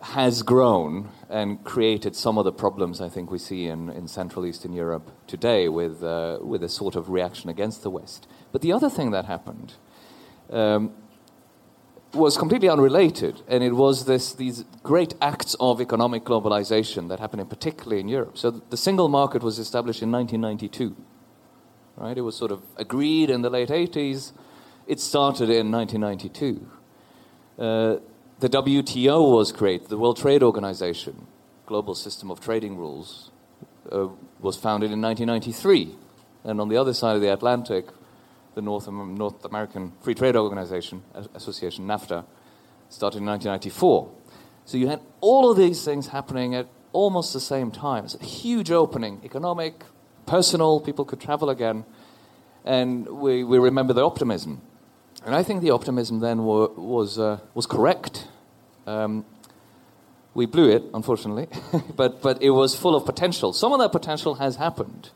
has grown and created some of the problems I think we see in, in Central Eastern Europe today with, uh, with a sort of reaction against the West. But the other thing that happened um, was completely unrelated, and it was this, these great acts of economic globalization that happened in particularly in Europe. So the single market was established in 1992. Right? It was sort of agreed in the late 80s. It started in 1992. Uh, the WTO was created, the World Trade Organization, global system of trading rules, uh, was founded in 1993. And on the other side of the Atlantic, the North, North American Free Trade Organization, Association, NAFTA, started in 1994. So you had all of these things happening at almost the same time. It's a huge opening, economic, personal, people could travel again. And we, we remember the optimism. And I think the optimism then were, was, uh, was correct. Um, we blew it, unfortunately, but, but it was full of potential. Some of that potential has happened.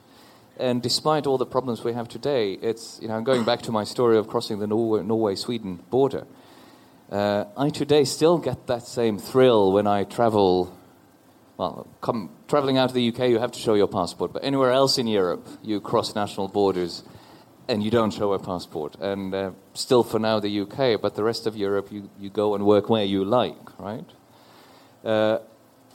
And despite all the problems we have today, it's, you know, going back to my story of crossing the Norway Sweden border, uh, I today still get that same thrill when I travel. Well, come, traveling out of the UK, you have to show your passport, but anywhere else in Europe, you cross national borders and you don't show a passport. And uh, still for now the UK, but the rest of Europe, you, you go and work where you like, right? Uh,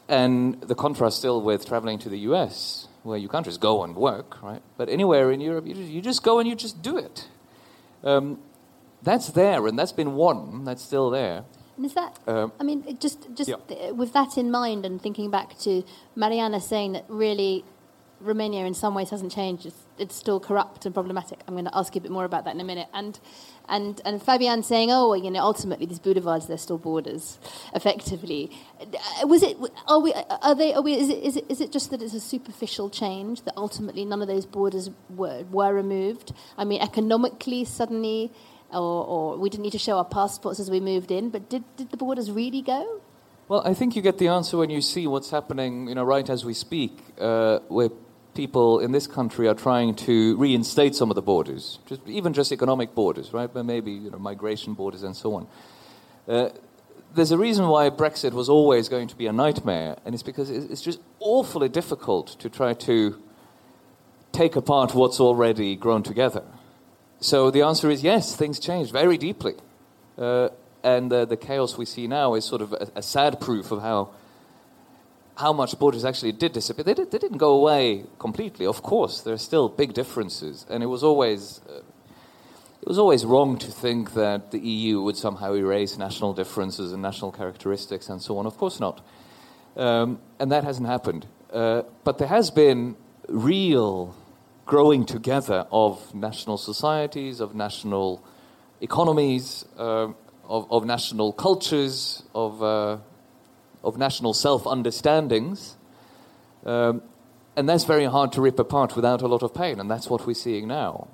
and the contrast still with traveling to the US, where you can't just go and work, right? But anywhere in Europe, you just, you just go and you just do it. Um, that's there, and that's been won. That's still there. And is that? Um, I mean, just just yeah. with that in mind, and thinking back to Mariana saying that really Romania in some ways hasn't changed. It's, it's, still corrupt and problematic. I'm going to ask you a bit more about that in a minute. And and and Fabian saying, oh, well, you know, ultimately these boulevards they're still borders, effectively. Was it? Are we? Are they? Are we? Is it? Is it? Is it just that it's a superficial change that ultimately none of those borders were were removed? I mean, economically, suddenly. Or, or we didn't need to show our passports as we moved in, but did, did the borders really go? Well, I think you get the answer when you see what's happening, you know, right as we speak, uh, where people in this country are trying to reinstate some of the borders, just, even just economic borders, right? But maybe you know, migration borders and so on. Uh, there's a reason why Brexit was always going to be a nightmare, and it's because it's just awfully difficult to try to take apart what's already grown together. so the answer is yes, things changed very deeply. Uh, and uh, the chaos we see now is sort of a, a, sad proof of how, how much borders actually did disappear. They, did, didn't go away completely, of course. There are still big differences. And it was always. Uh, it was always wrong to think that the EU would somehow erase national differences and national characteristics and so on. Of course not. Um, and that hasn't happened. Uh, but there has been real growing together of national societies, of national economies, uh, of, of, national cultures, of, uh, of national self understandings. Um, and that's very hard to rip apart without a lot of pain, and that's what we're seeing now.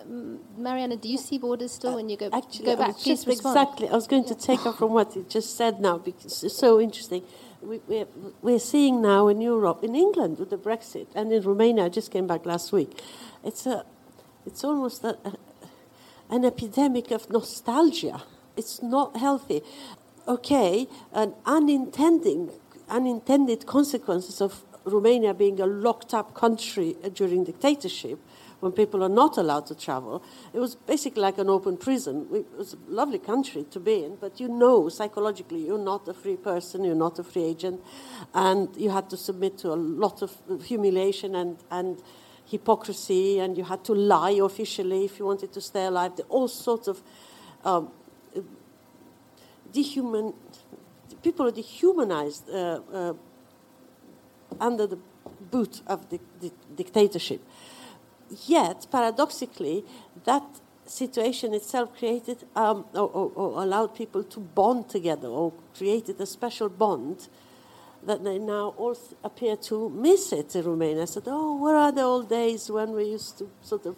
Um, Mariana, do you see borders still when you go, Actually, go back? Just exactly. I was going to take off from what you just said now because it's so interesting we, we're, we're seeing now in Europe, in England with the Brexit, and in Romania, I just came back last week. It's, a, it's almost a, a, an epidemic of nostalgia. It's not healthy. Okay, an unintended, unintended consequences of Romania being a locked up country during dictatorship when people are not allowed to travel. It was basically like an open prison. It was a lovely country to be in, but you know psychologically you're not a free person, you're not a free agent, and you had to submit to a lot of humiliation and, and hypocrisy, and you had to lie officially if you wanted to stay alive. All sorts of um, dehuman people are dehumanized uh, uh, under the boot of the, the dictatorship. Yet, paradoxically, that situation itself created um, or, or, or, allowed people to bond together or created a special bond that they now all appear to miss it in Romania. Said, oh, where are the old days when we used to sort of,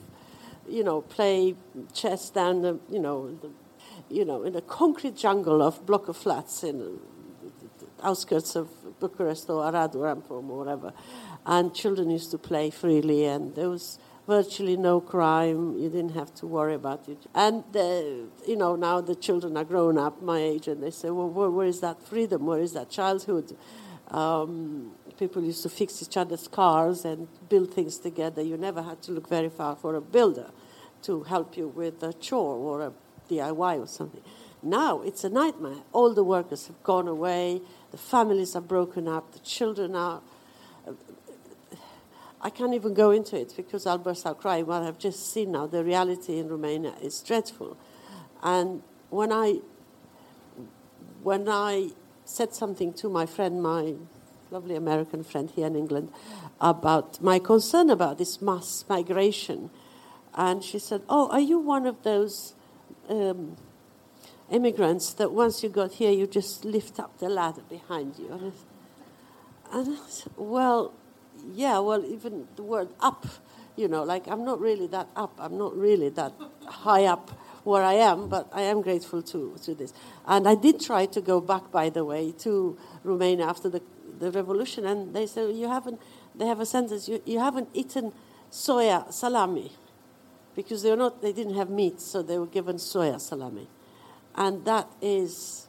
you know, play chess down the, you know, the, you know, in a concrete jungle of block of flats in the outskirts of Bucharest or Arad or Ampom or whatever. And children used to play freely and there was virtually no crime. You didn't have to worry about it. And, uh, you know, now the children are grown up, my age, and they say, well, where, where is that freedom? Where is that childhood? Um, people used to fix each other's cars and build things together. You never had to look very far for a builder to help you with a chore or a DIY or something. Now it's a nightmare. All the workers have gone away, the families are broken up, the children are I can't even go into it because I'll burst out crying. What I've just seen now, the reality in Romania is dreadful. And when I, when I said something to my friend, my lovely American friend here in England, about my concern about this mass migration, and she said, "Oh, are you one of those um, immigrants that once you got here, you just lift up the ladder behind you?" And I, said, "Well." yeah, well, even the word up, you know, like I'm not really that up. I'm not really that high up where I am, but I am grateful to, to this. And I did try to go back, by the way, to Romania after the, the revolution, and they said, you haven't, they have a sentence, you, you haven't eaten soya salami because they're not, they didn't have meat, so they were given soya salami. And that is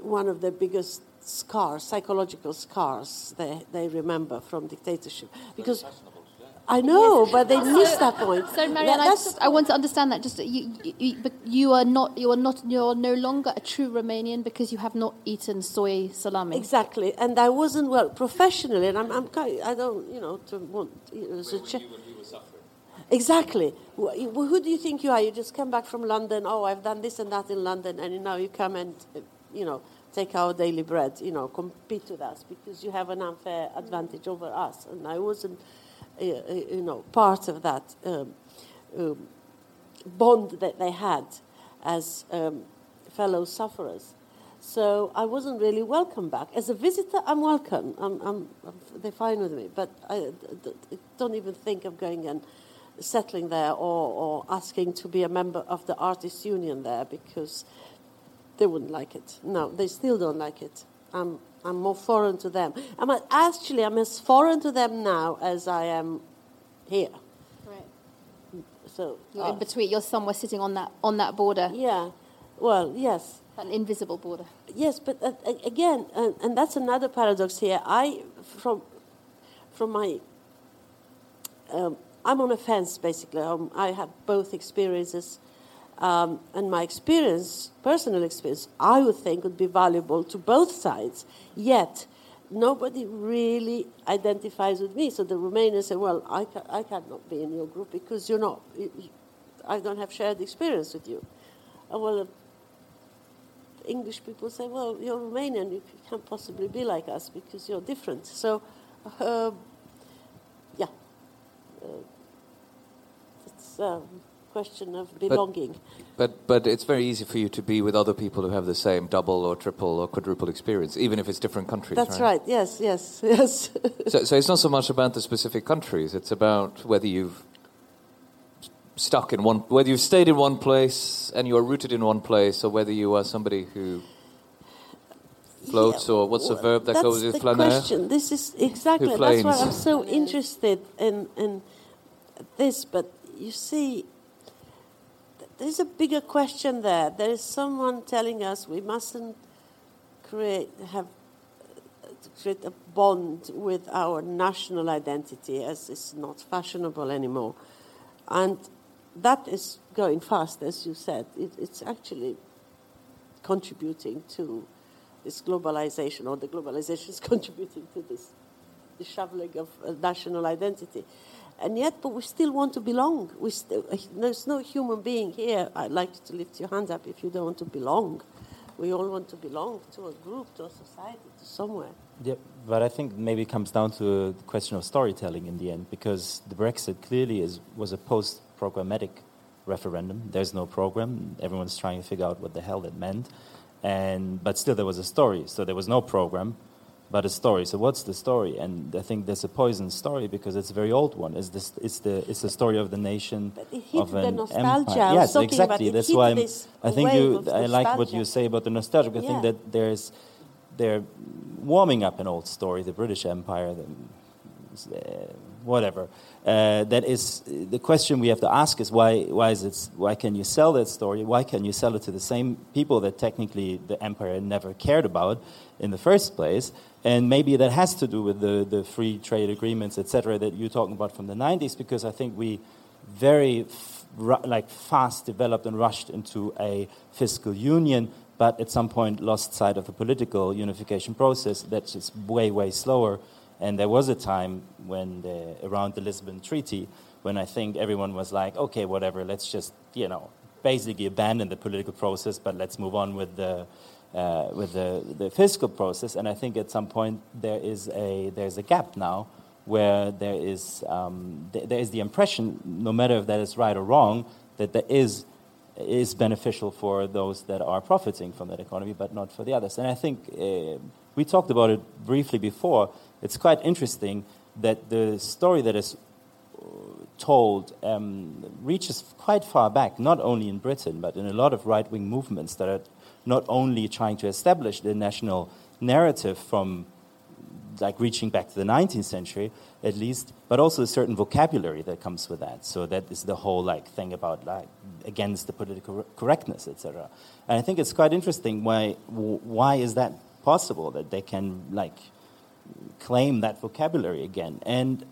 one of the biggest scars, psychological scars they, they remember from dictatorship. Because I know, but they missed that point. So, Marianne, I, just, I want to understand that. Just you, you, you, are not, you are not, you are no longer a true Romanian because you have not eaten soy salami. Exactly, and I wasn't well professionally, and I'm, I'm kind, I don't, you know, to want. You know, so che- Exactly. Who do you think you are? You just come back from London. Oh, I've done this and that in London, and now you come and, you know, take our daily bread, you know, compete with us because you have an unfair advantage over us. And I wasn't, you know, part of that um, um, bond that they had as um, fellow sufferers. So I wasn't really welcome back. As a visitor, I'm welcome. I'm, I'm, they're fine with me. But I don't even think of going and settling there or, or asking to be a member of the artists' union there because they wouldn't like it. No, they still don't like it. I'm, I'm more foreign to them. I'm actually I'm as foreign to them now as I am here. Right. So you're uh, in between. You're somewhere sitting on that on that border. Yeah. Well, yes. An invisible border. Yes, but uh, again, uh, and that's another paradox here. I from from my um, I'm on a fence basically. Um, I have both experiences, um, and my experience, personal experience, I would think would be valuable to both sides. Yet, nobody really identifies with me. So the Romanians say, "Well, I, ca- I cannot be in your group because you're not. You, I don't have shared experience with you." Uh, well, uh, English people say, "Well, you're Romanian. You can't possibly be like us because you're different." So, uh, yeah, uh, a question of belonging. But but it's very easy for you to be with other people who have the same double or triple or quadruple experience, even if it's different countries. That's right. Yes, yes, yes. So, so it's not so much about the specific countries; it's about whether you've stuck in one, whether you've stayed in one place and you are rooted in one place, or whether you are somebody who floats, Yeah, or what's the verb that goes with the question. This is exactly that's why. I'm so interested in in this. But you see, there's a bigger question there. There is someone telling us we mustn't create have create a bond with our national identity as it's not fashionable anymore, and that is going fast, as you said. It, it's actually contributing to this globalization, or the globalization is contributing to this disheveling of uh, national identity. And yet, but we still want to belong. We still, uh, there's no human being here. I'd like you to lift your hand up if you don't want to belong. We all want to belong to a group, to a society, to somewhere. Yeah, but I think maybe it comes down to the question of storytelling in the end, because the Brexit clearly is was a post-programmatic referendum. There's no program. Everyone's trying to figure out what the hell it meant, and but still there was a story. So there was no program, but a story. So what's the story? And I think there's a poison story because it's a very old one. It's this. It's the. It's the story of the nation But it hit of the an nostalgia. empire. Yes, exactly. That's why I think you. I like what you say about the nostalgia. I think that there's they're warming up an old story, the British Empire, the, uh, whatever. Uh, that is the question we have to ask is why? Why is it? Why can you sell that story? Why can you sell it to the same people that technically the empire never cared about in the first place? And maybe that has to do with the, the free trade agreements, etc., that you're talking about from the 90s, because I think we very like fast developed and rushed into a fiscal union, but at some point lost sight of the political unification process. That's way way slower. And there was a time when the, around the Lisbon Treaty when I think everyone was like, okay, whatever, let's just you know basically abandon the political process, but let's move on with the uh, with the, the fiscal process. And I think at some point there is a there's a gap now where there is um, th- there is the impression, no matter if that is right or wrong, that there is is beneficial for those that are profiting from that economy, but not for the others. And I think uh, we talked about it briefly before. It's quite interesting that the story that is told um, reaches quite far back, not only in Britain, but in a lot of right wing movements that are not only trying to establish the national narrative from like reaching back to the 19th century at least, but also a certain vocabulary that comes with that. So that is the whole like thing about like against the political correctness, etc. And I think it's quite interesting why why is that possible that they can like claim that vocabulary again and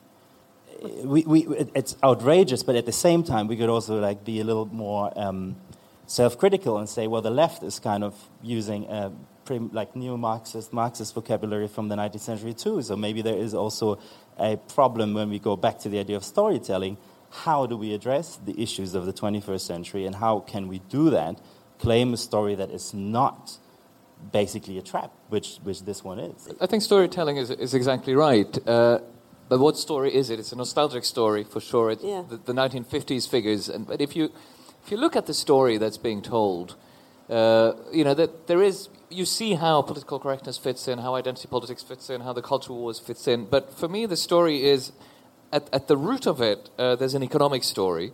we, we, it's outrageous, but at the same time, we could also like be a little more um, self-critical and say, well, the left is kind of using pretty, like neo-Marxist, Marxist vocabulary from the 19th century too. So maybe there is also a problem when we go back to the idea of storytelling. How do we address the issues of the 21st century, and how can we do that? Claim a story that is not basically a trap, which which this one is. I think storytelling is, is exactly right. Uh, but what story is it? It's a nostalgic story for sure. It's Yeah. the, the 1950s figures. And, but if you, if you look at the story that's being told, uh, you know, that there is, you see how political correctness fits in, how identity politics fits in, how the cultural wars fits in. But for me, the story is, at, at the root of it, uh, there's an economic story.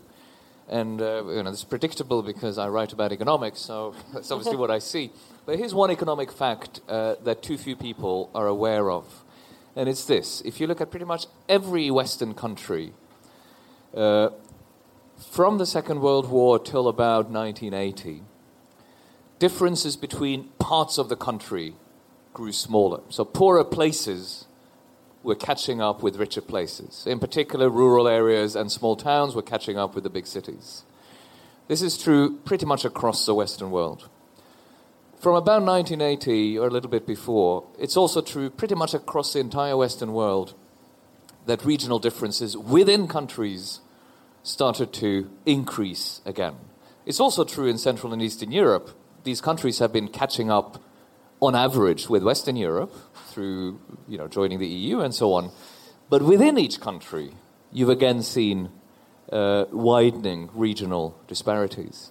And uh, you know, it's predictable because I write about economics, so that's obviously what I see. But here's one economic fact uh, that too few people are aware of, and it's this: if you look at pretty much every Western country, uh, from the Second World War till about 1980, differences between parts of the country grew smaller. So poorer places were catching up with richer places. In particular, rural areas and small towns were catching up with the big cities. This is true pretty much across the Western world. From about 1980 or a little bit before, it's also true pretty much across the entire Western world that regional differences within countries started to increase again. It's also true in Central and Eastern Europe. These countries have been catching up on average with Western Europe through you know, joining the EU and so on. But within each country, you've again seen uh, widening regional disparities.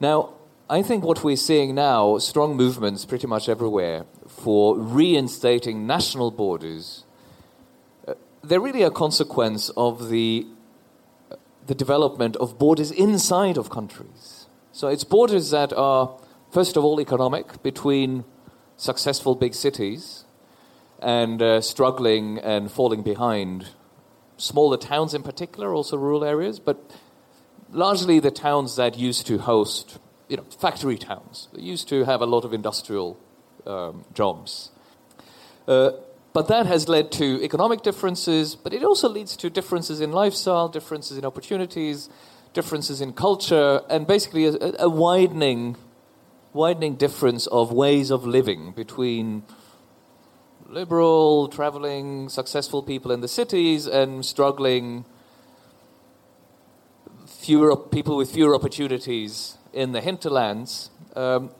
Now, I think what we're seeing now, strong movements pretty much everywhere for reinstating national borders, uh, they're really a consequence of the, the development of borders inside of countries. So it's borders that are, first of all, economic between successful big cities and uh, struggling and falling behind smaller towns in particular, also rural areas, but largely the towns that used to host, you know, factory towns, that used to have a lot of industrial um, jobs. Uh, but that has led to economic differences, but it also leads to differences in lifestyle, differences in opportunities, differences in culture, and basically a, a widening, widening difference of ways of living between liberal, traveling, successful people in the cities and struggling fewer people with fewer opportunities in the hinterlands. Um,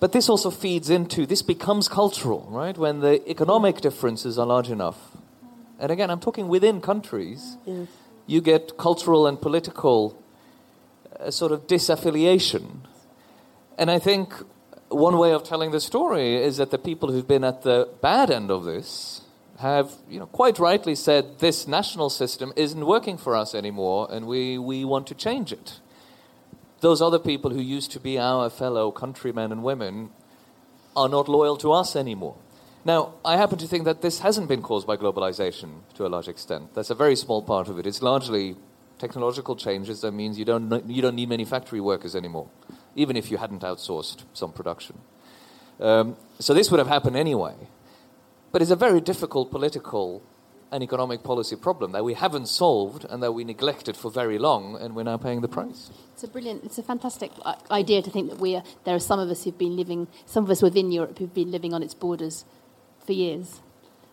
but this also feeds into this becomes cultural, right? When the economic differences are large enough. And again, I'm talking within countries. Yes. You get cultural and political uh, sort of disaffiliation. And I think one way of telling the story is that the people who've been at the bad end of this have, you know, quite rightly said this national system isn't working for us anymore, and we, we want to change it. Those other people who used to be our fellow countrymen and women are not loyal to us anymore. Now, I happen to think that this hasn't been caused by globalization to a large extent. That's a very small part of it. It's largely technological changes that means you don't, you don't need many factory workers anymore even if you hadn't outsourced some production. Um, so this would have happened anyway. But it's a very difficult political and economic policy problem that we haven't solved and that we neglected for very long, and we're now paying the price. It's a brilliant, it's a fantastic uh, idea to think that we are, there are some of us who've been living, some of us within Europe who've been living on its borders for years,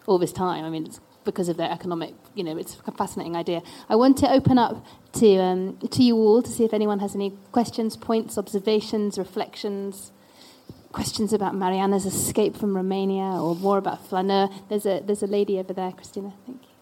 all this time. I mean, it's because of their economic, you know, it's a fascinating idea. I want to open up to, um, to you all to see if anyone has any questions, points, observations, reflections, questions about Mariana's escape from Romania or more about Flaneur. There's a, there's a lady over there, Christina, thank you.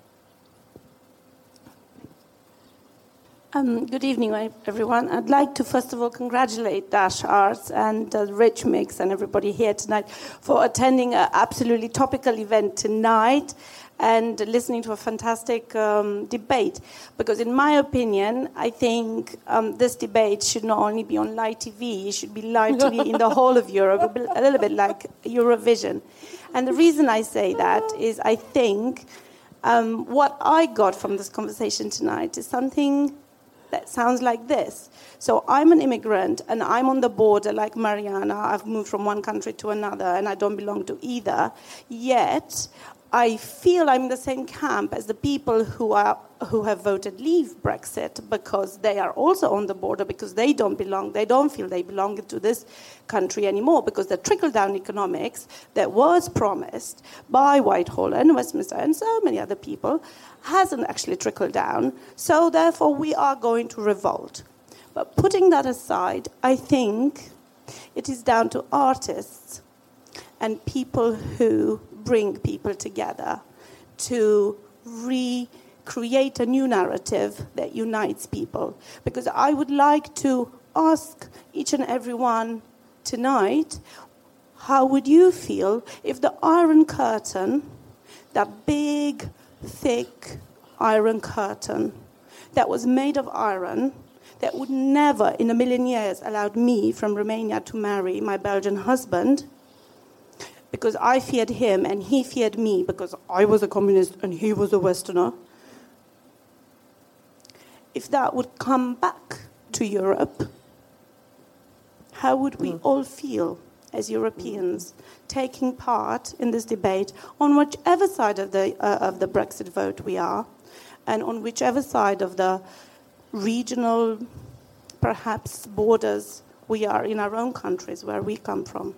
Um, good evening, everyone. I'd like to first of all congratulate Dash Arts and uh, Rich Mix and everybody here tonight for attending an absolutely topical event tonight and listening to a fantastic um, debate. Because, in my opinion, I think um, this debate should not only be on live TV, it should be live TV in the whole of Europe, a little bit like Eurovision. And the reason I say that is I think um, what I got from this conversation tonight is something that sounds like this. So I'm an immigrant and I'm on the border like Mariana. I've moved from one country to another and I don't belong to either. Yet I feel I'm in the same camp as the people who are who have voted leave Brexit because they are also on the border because they don't belong, they don't feel they belong to this country anymore because the trickle down economics that was promised by Whitehall and Westminster and so many other people hasn't actually trickled down. So therefore we are going to revolt. But putting that aside, I think it is down to artists and people who bring people together to recreate a new narrative that unites people. Because I would like to ask each and every one tonight how would you feel if the Iron Curtain, that big, thick iron curtain that was made of iron, that would never in a million years allowed me from Romania to marry my Belgian husband, because I feared him and he feared me because I was a communist and he was a Westerner. If that would come back to Europe, how would we all feel? as Europeans taking part in this debate on whichever side of the, uh, of the Brexit vote we are, and on whichever side of the regional, perhaps, borders we are in our own countries where we come from.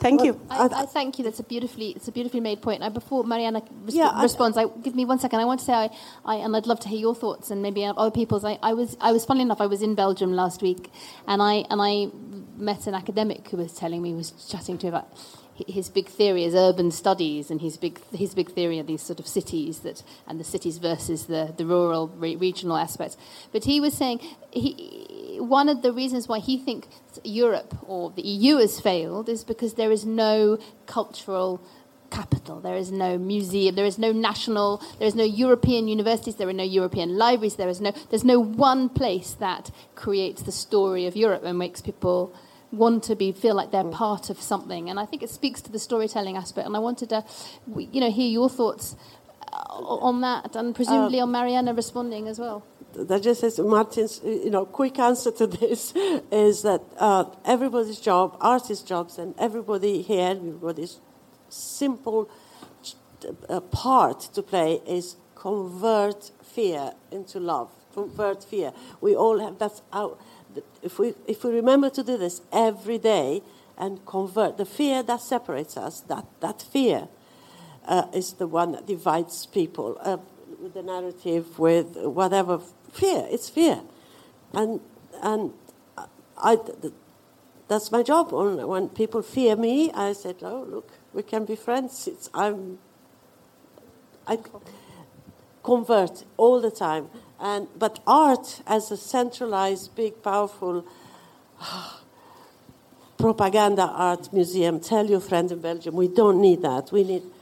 Thank you. I, I thank you. That's a beautifully, it's a beautifully made point. Now, before Mariana Yeah, I- responds, I, give me one second. I want to say, I, I, and I'd love to hear your thoughts and maybe other people's. I, I was, I was, funny enough, I was in Belgium last week, and I, and I met an academic who was telling me, was chatting to me about his big theory is urban studies, and his big, his big theory are these sort of cities that, and the cities versus the, the rural, re- regional aspects. But he was saying he, one of the reasons why he thinks Europe or the EU has failed is because there is no cultural capital. There is no museum. There is no national. There is no European universities. There are no European libraries. There is no. There's no one place that creates the story of Europe and makes people want to be feel like they're part of something. And I think it speaks to the storytelling aspect. And I wanted to, you know, hear your thoughts uh, on that, and presumably on Mariana responding as well. that just says Martin's, you know, quick answer to this is that uh, everybody's job, artist's jobs, and everybody here, everybody's simple uh, part to play is convert fear into love. Convert fear. We all have that's our. If we if we remember to do this every day and convert the fear that separates us, that that fear uh, is the one that divides people uh, with the narrative, with whatever fear. It's fear, and and I. that's my job. When people fear me, I said, "Oh, look, we can be friends." It's I'm. I convert all the time, and but art as a centralized, big, powerful propaganda art museum. Tell your friend in Belgium, we don't need that. We need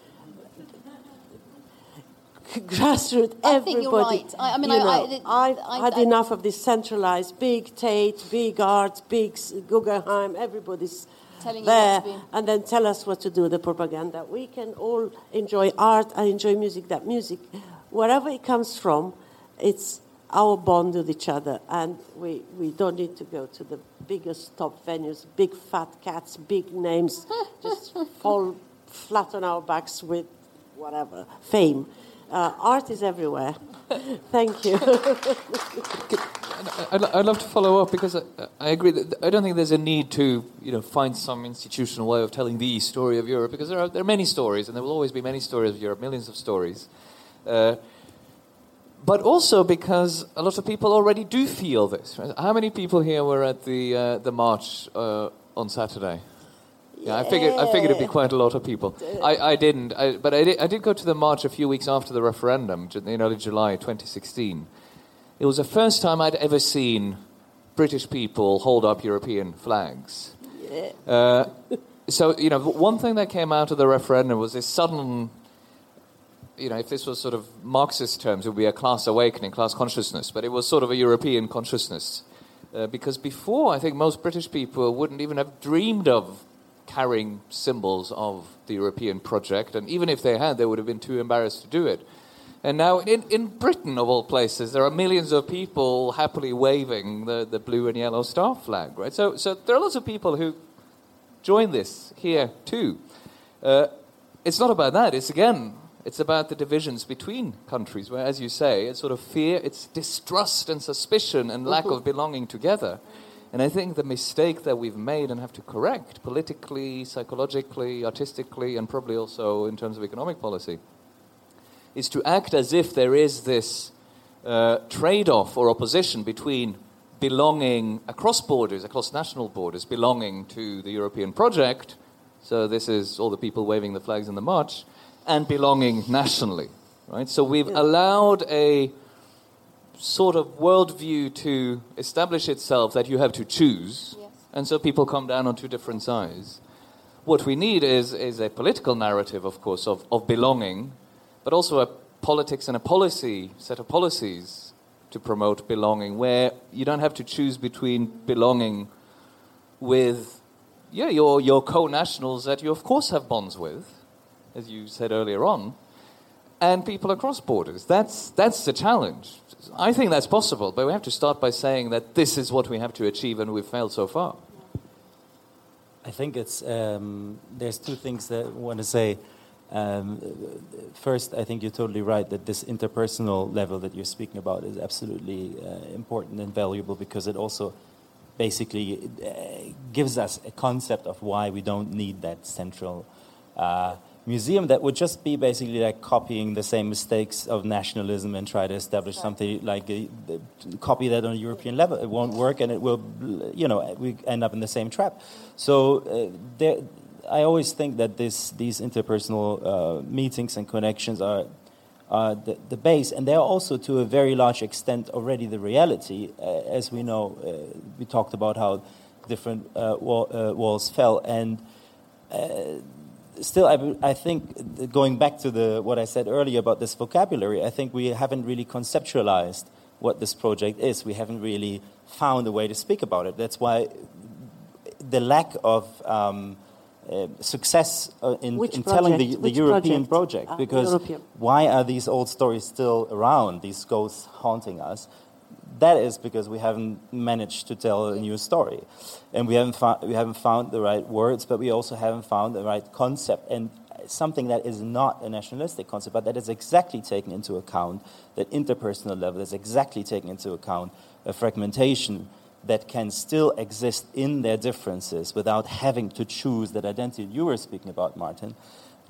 grassroots. I think you're right. I- I mean, you I- I- know, I- I've I- had I- enough of this centralized, big Tate, big art, big Guggenheim. Everybody's Telling there, and then tell us what to do. The propaganda. We can all enjoy art. I enjoy music. That music, wherever it comes from, it's our bond with each other, and we, we don't need to go to the biggest top venues, big fat cats, big names, just fall flat on our backs with whatever fame. Uh, art is everywhere. Thank you. I'd, I'd love to follow up because I, I agree that I don't think there's a need to you know find some institutional way of telling the story of Europe because there are there are many stories and there will always be many stories of Europe, millions of stories. Uh, but also because a lot of people already do feel this. Right? How many people here were at the uh, the march uh, on Saturday? Yeah, I figured I figured it'd be quite a lot of people. I, I didn't, I, but I did, I did go to the march a few weeks after the referendum in early July 2016. It was the first time I'd ever seen British people hold up European flags. Uh, so you know, one thing that came out of the referendum was this sudden. You know, if this was sort of Marxist terms, it would be a class awakening, class consciousness. But it was sort of a European consciousness, uh, because before I think most British people wouldn't even have dreamed of carrying symbols of the European project, and even if they had, they would have been too embarrassed to do it. And now, in, in Britain, of all places, there are millions of people happily waving the, the blue and yellow star flag, right? So, so there are lots of people who join this here too. Uh, it's not about that. It's again, it's about the divisions between countries, where, as you say, it's sort of fear, it's distrust and suspicion and lack of belonging together. And I think the mistake that we've made and have to correct politically, psychologically, artistically, and probably also in terms of economic policy is to act as if there is this uh, trade off or opposition between belonging across borders, across national borders, belonging to the European project. So this is all the people waving the flags in the march, and belonging nationally. Right? So we've allowed a sort of worldview to establish itself that you have to choose, Yes. and so people come down on two different sides. What we need is, is a political narrative, of course, of, of belonging, but also a politics and a policy set of policies to promote belonging, where you don't have to choose between belonging with yeah, your, your co-nationals that you of course have bonds with, as you said earlier on, and people across borders. That's, that's the challenge. I think that's possible, but we have to start by saying that this is what we have to achieve and we've failed so far. I think it's um, there's two things that I want to say. Um, first, I think you're totally right that this interpersonal level that you're speaking about is absolutely uh, important and valuable because it also basically uh, gives us a concept of why we don't need that central uh, museum that would just be basically like copying the same mistakes of nationalism and try to establish something like a, a, copy that on a European level. It won't work, and it will, you know, we end up in the same trap. So uh, there, I always think that this, these interpersonal uh, meetings and connections are. Uh, the, the, base, and they're also to a very large extent already the reality. Uh, as we know, uh, we talked about how different uh, wall, walls fell, and still, I, I, think going back to the, what I said earlier about this vocabulary, I think we haven't really conceptualized what this project is. We haven't really found a way to speak about it. That's why the lack of um, uh, success uh, in, in telling the, the European project, project uh, because European. why are these old stories still around, these ghosts haunting us? That is because we haven't managed to tell a new story. And we haven't, we haven't found the right words, but we also haven't found the right concept. And something that is not a nationalistic concept, but that is exactly taken into account, that interpersonal level is exactly taken into account, a fragmentation that can still exist in their differences without having to choose that identity you were speaking about, Martin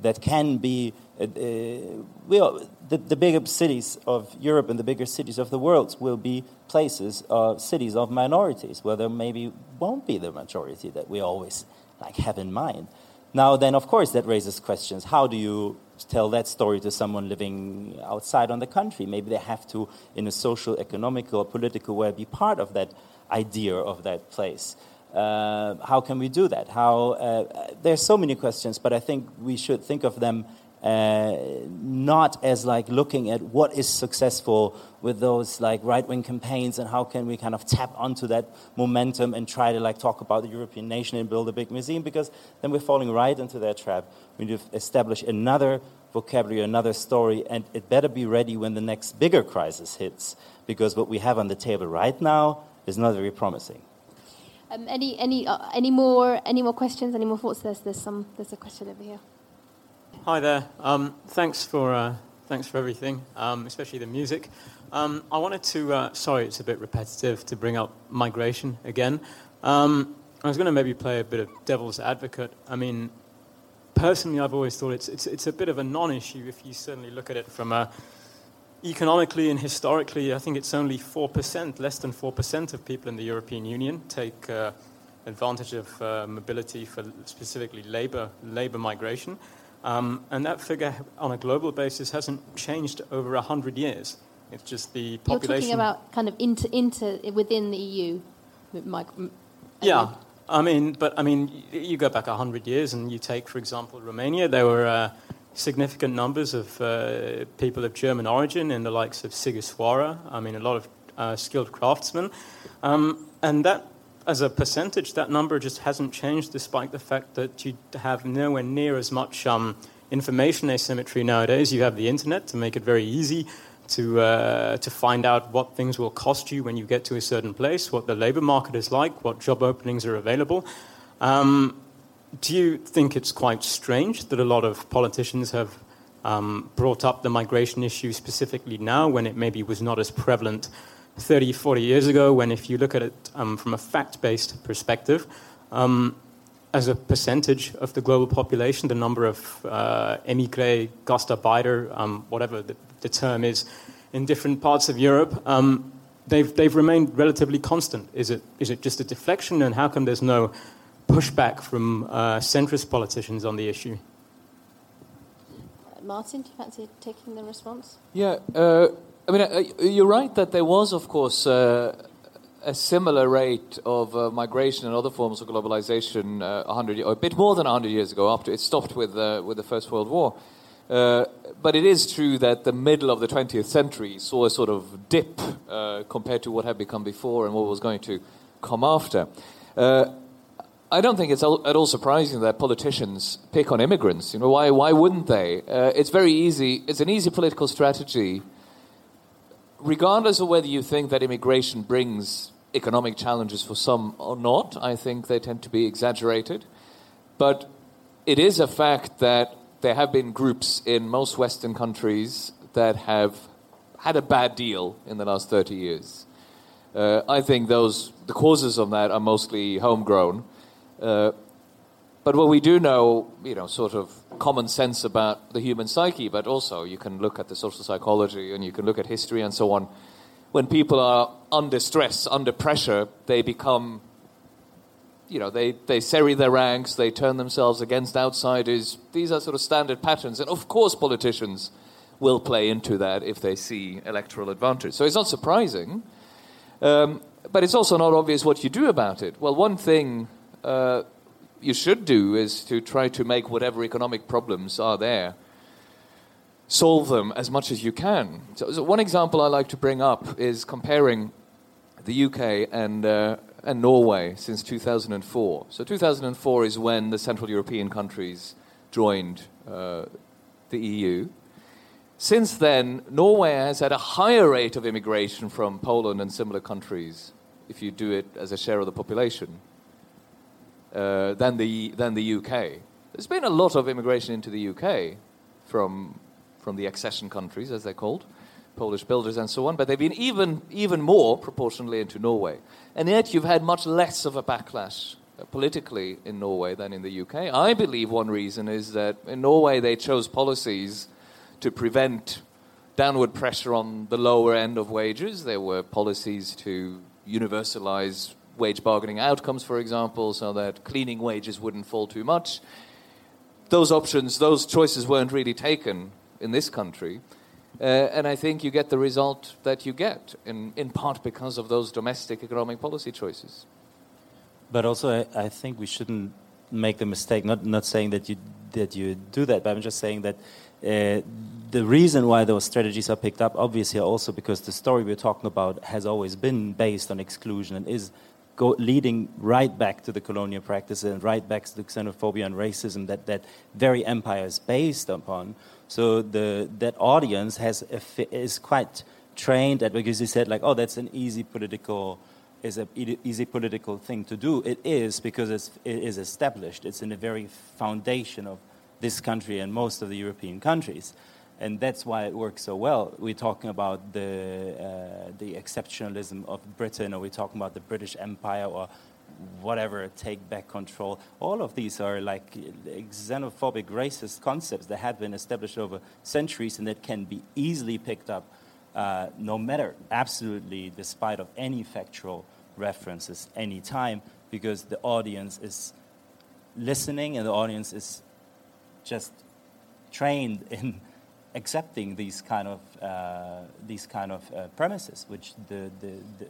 that can be uh, uh, well, the, the bigger cities of Europe and the bigger cities of the world will be places, uh, cities of minorities, where there maybe won't be the majority that we always like have in mind. Now, then, of course, that raises questions. How do you tell that story to someone living outside on the country? Maybe they have to, in a social, economical, or political way, be part of that idea of that place. Uh, how can we do that? How uh, there's so many questions, but I think we should think of them uh, not as like looking at what is successful with those like right-wing campaigns and how can we kind of tap onto that momentum and try to like talk about the European nation and build a big museum because then we're falling right into that trap. We need to establish another vocabulary, another story, and it better be ready when the next bigger crisis hits because what we have on the table right now is not very promising. Um, any any uh, any more any more questions? Any more thoughts? There's there's some there's a question over here. Hi there. Um, thanks for uh, thanks for everything, um, especially the music. Um, I wanted to. Uh, sorry, it's a bit repetitive to bring up migration again. Um, I was going to maybe play a bit of devil's advocate. I mean, personally, I've always thought it's it's it's a bit of a non-issue if you certainly look at it from a economically and historically, I think it's only 4%, less than 4% of people in the European Union take uh, advantage of uh, mobility for specifically labor, labor migration. Um, and that figure on a global basis hasn't changed over 100 years. It's just the population. You're talking about kind of inter, inter within the EU. yeah, I mean, but I mean, you go back 100 years and you take, for example, Romania. There were uh, significant numbers of uh, people of German origin in the likes of Sighisoara. I mean, a lot of uh, skilled craftsmen. Um, and that, as a percentage, that number just hasn't changed despite the fact that you have nowhere near as much um, information asymmetry nowadays. You have the internet to make it very easy to, uh, to find out what things will cost you when you get to a certain place, what the labor market is like, what job openings are available. Um, do you think it's quite strange that a lot of politicians have um, brought up the migration issue specifically now when it maybe was not as prevalent 30, 40 years ago? When, if you look at it um, from a fact based perspective, um, as a percentage of the global population, the number of uh, emigre, gastarbeiter, um, whatever the, the, term is, in different parts of Europe, um, they've, they've remained relatively constant. Is it, is it just a deflection, and how come there's no pushback from uh, centrist politicians on the issue. Martin, do you fancy taking the response? Yeah, uh, I mean, uh, you're right that there was, of course, uh, a similar rate of uh, migration and other forms of globalization uh, 100, or a bit more than 100 years ago. After it stopped with with the First World War. but it is true that the middle of the 20th century saw a sort of dip compared to what had become before and what was going to come after. I don't think it's at all surprising that politicians pick on immigrants. You know, why, why wouldn't they? Uh, it's very easy. It's an easy political strategy, regardless of whether you think that immigration brings economic challenges for some or not. I think they tend to be exaggerated. But it is a fact that there have been groups in most Western countries that have had a bad deal in the last 30 years. Uh, I think those the causes of that are mostly homegrown. Uh, but what we do know, you know, sort of common sense about the human psyche, but also you can look at the social psychology and you can look at history and so on. When people are under stress, under pressure, they become, you know, they, they serry their ranks, they turn themselves against outsiders. These are sort of standard patterns. And of course, politicians will play into that if they see electoral advantage. So it's not surprising. Um, but it's also not obvious what you do about it. Well, one thing you should do is to try to make whatever economic problems are there solve them as much as you can. So, so one example I like to bring up is comparing the UK and uh, and Norway since 2004. So 2004 is when the Central European countries joined uh, the EU. Since then, Norway has had a higher rate of immigration from Poland and similar countries, if you do it as a share of the population, uh, than, the, than the UK. There's been a lot of immigration into the UK from, from the accession countries, as they're called, Polish builders and so on, but they've been even, even more proportionally into Norway. And yet you've had much less of a backlash uh, politically in Norway than in the UK. I believe one reason is that in Norway they chose policies to prevent downward pressure on the lower end of wages. There were policies to universalize wage bargaining outcomes, for example, so that cleaning wages wouldn't fall too much. Those options, those choices weren't really taken in this country. Uh, and I think you get the result that you get, in, in part because of those domestic economic policy choices. But also, I, I think we shouldn't make the mistake, not, not saying that you, that you do that, but I'm just saying that uh, the reason why those strategies are picked up, obviously, also because the story we're talking about has always been based on exclusion and is go, leading right back to the colonial practices and right back to the xenophobia and racism that that very empire is based upon. So the that audience has is quite trained at because he said like, oh, that's an easy political is an easy political thing to do. It is because it's, it is established. It's in the very foundation of this country and most of the European countries and that's why it works so well. We're talking about the uh, the exceptionalism of Britain, or we're talking about the British Empire, or whatever, take back control. All of these are like xenophobic, racist concepts that have been established over centuries and that can be easily picked up, uh, no matter, absolutely, despite of any factual references, any time, because the audience is listening and the audience is just trained in accepting these kind of uh, these kind of uh, premises, which the, the, the,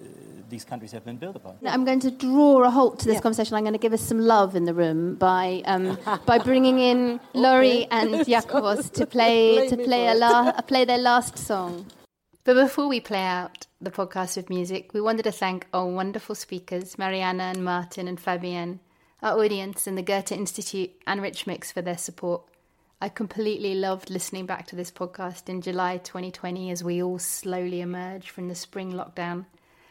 these countries have been built upon. I'm going to draw a halt to this yeah. conversation. I'm going to give us some love in the room by um, by bringing in Laurie and Yakovos to play to play a la- play their last song. But before we play out the podcast with music, we wanted to thank our wonderful speakers, Mariana and Martin and Fabian, our audience and the Goethe Institute and Rich Mix for their support. I completely loved listening back to this podcast in July 2020 as we all slowly emerge from the spring lockdown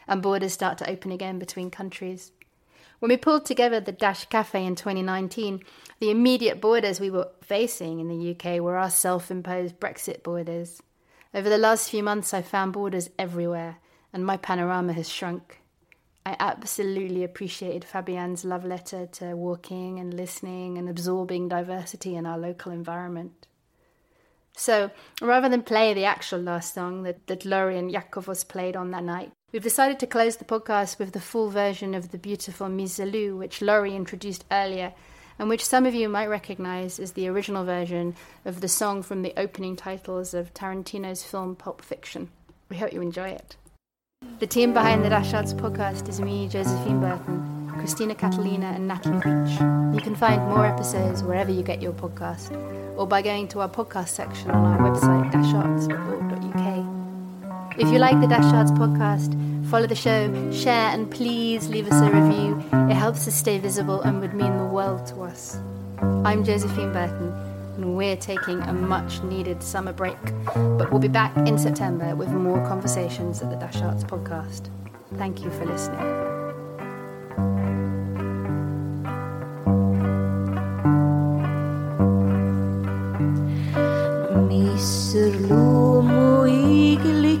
and borders start to open again between countries. When we pulled together the Dash Cafe in 2019, the immediate borders we were facing in the UK were our self imposed Brexit borders. Over the last few months, I've found borders everywhere, and my panorama has shrunk. I absolutely appreciated Fabian's love letter to walking and listening and absorbing diversity in our local environment. So, rather than play the actual last song that, that Laurie and Yakovos played on that night, we've decided to close the podcast with the full version of the beautiful Misirlou, which Laurie introduced earlier, and which some of you might recognize as the original version of the song from the opening titles of Tarantino's film Pulp Fiction. We hope you enjoy it. The team behind the Dash Arts podcast is me, Josephine Burton, Christina Catalina, and Natalie Beach. You can find more episodes wherever you get your podcast, or by going to our podcast section on our website, dasharts.org.uk. If you like the Dash Arts podcast, follow the show, share, and please leave us a review. It helps us stay visible and would mean the world to us. I'm Josephine Burton and we're taking a much needed summer break. But we'll be back in September with more conversations at the Dash Arts podcast. Thank you for listening. Mr. Igli,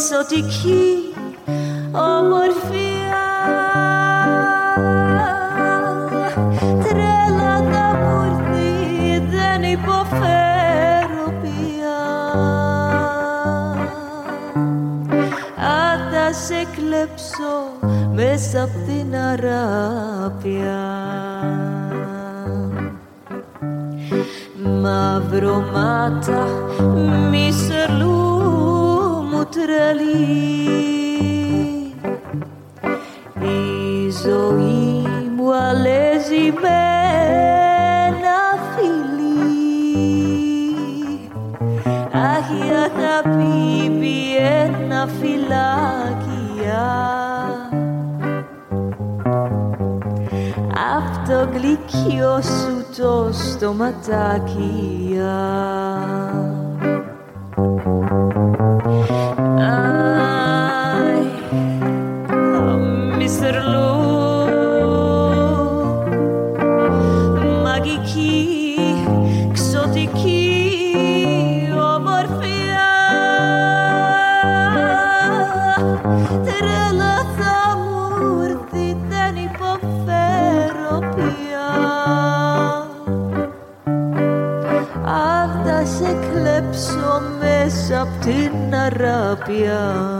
exotiki, omorfia, trela da murti, δεν υποφέρω πια. Αν θα σε κλέψω μέσα απ' την αράπια. Μαύρο μάτα, μισελού μου τρελή. Η ζωή μου αλέζει με ένα φιλί. Αχ η αγάπη ένα φυλάκια. Απ' το γλυκιό σου το στοματάκια pyar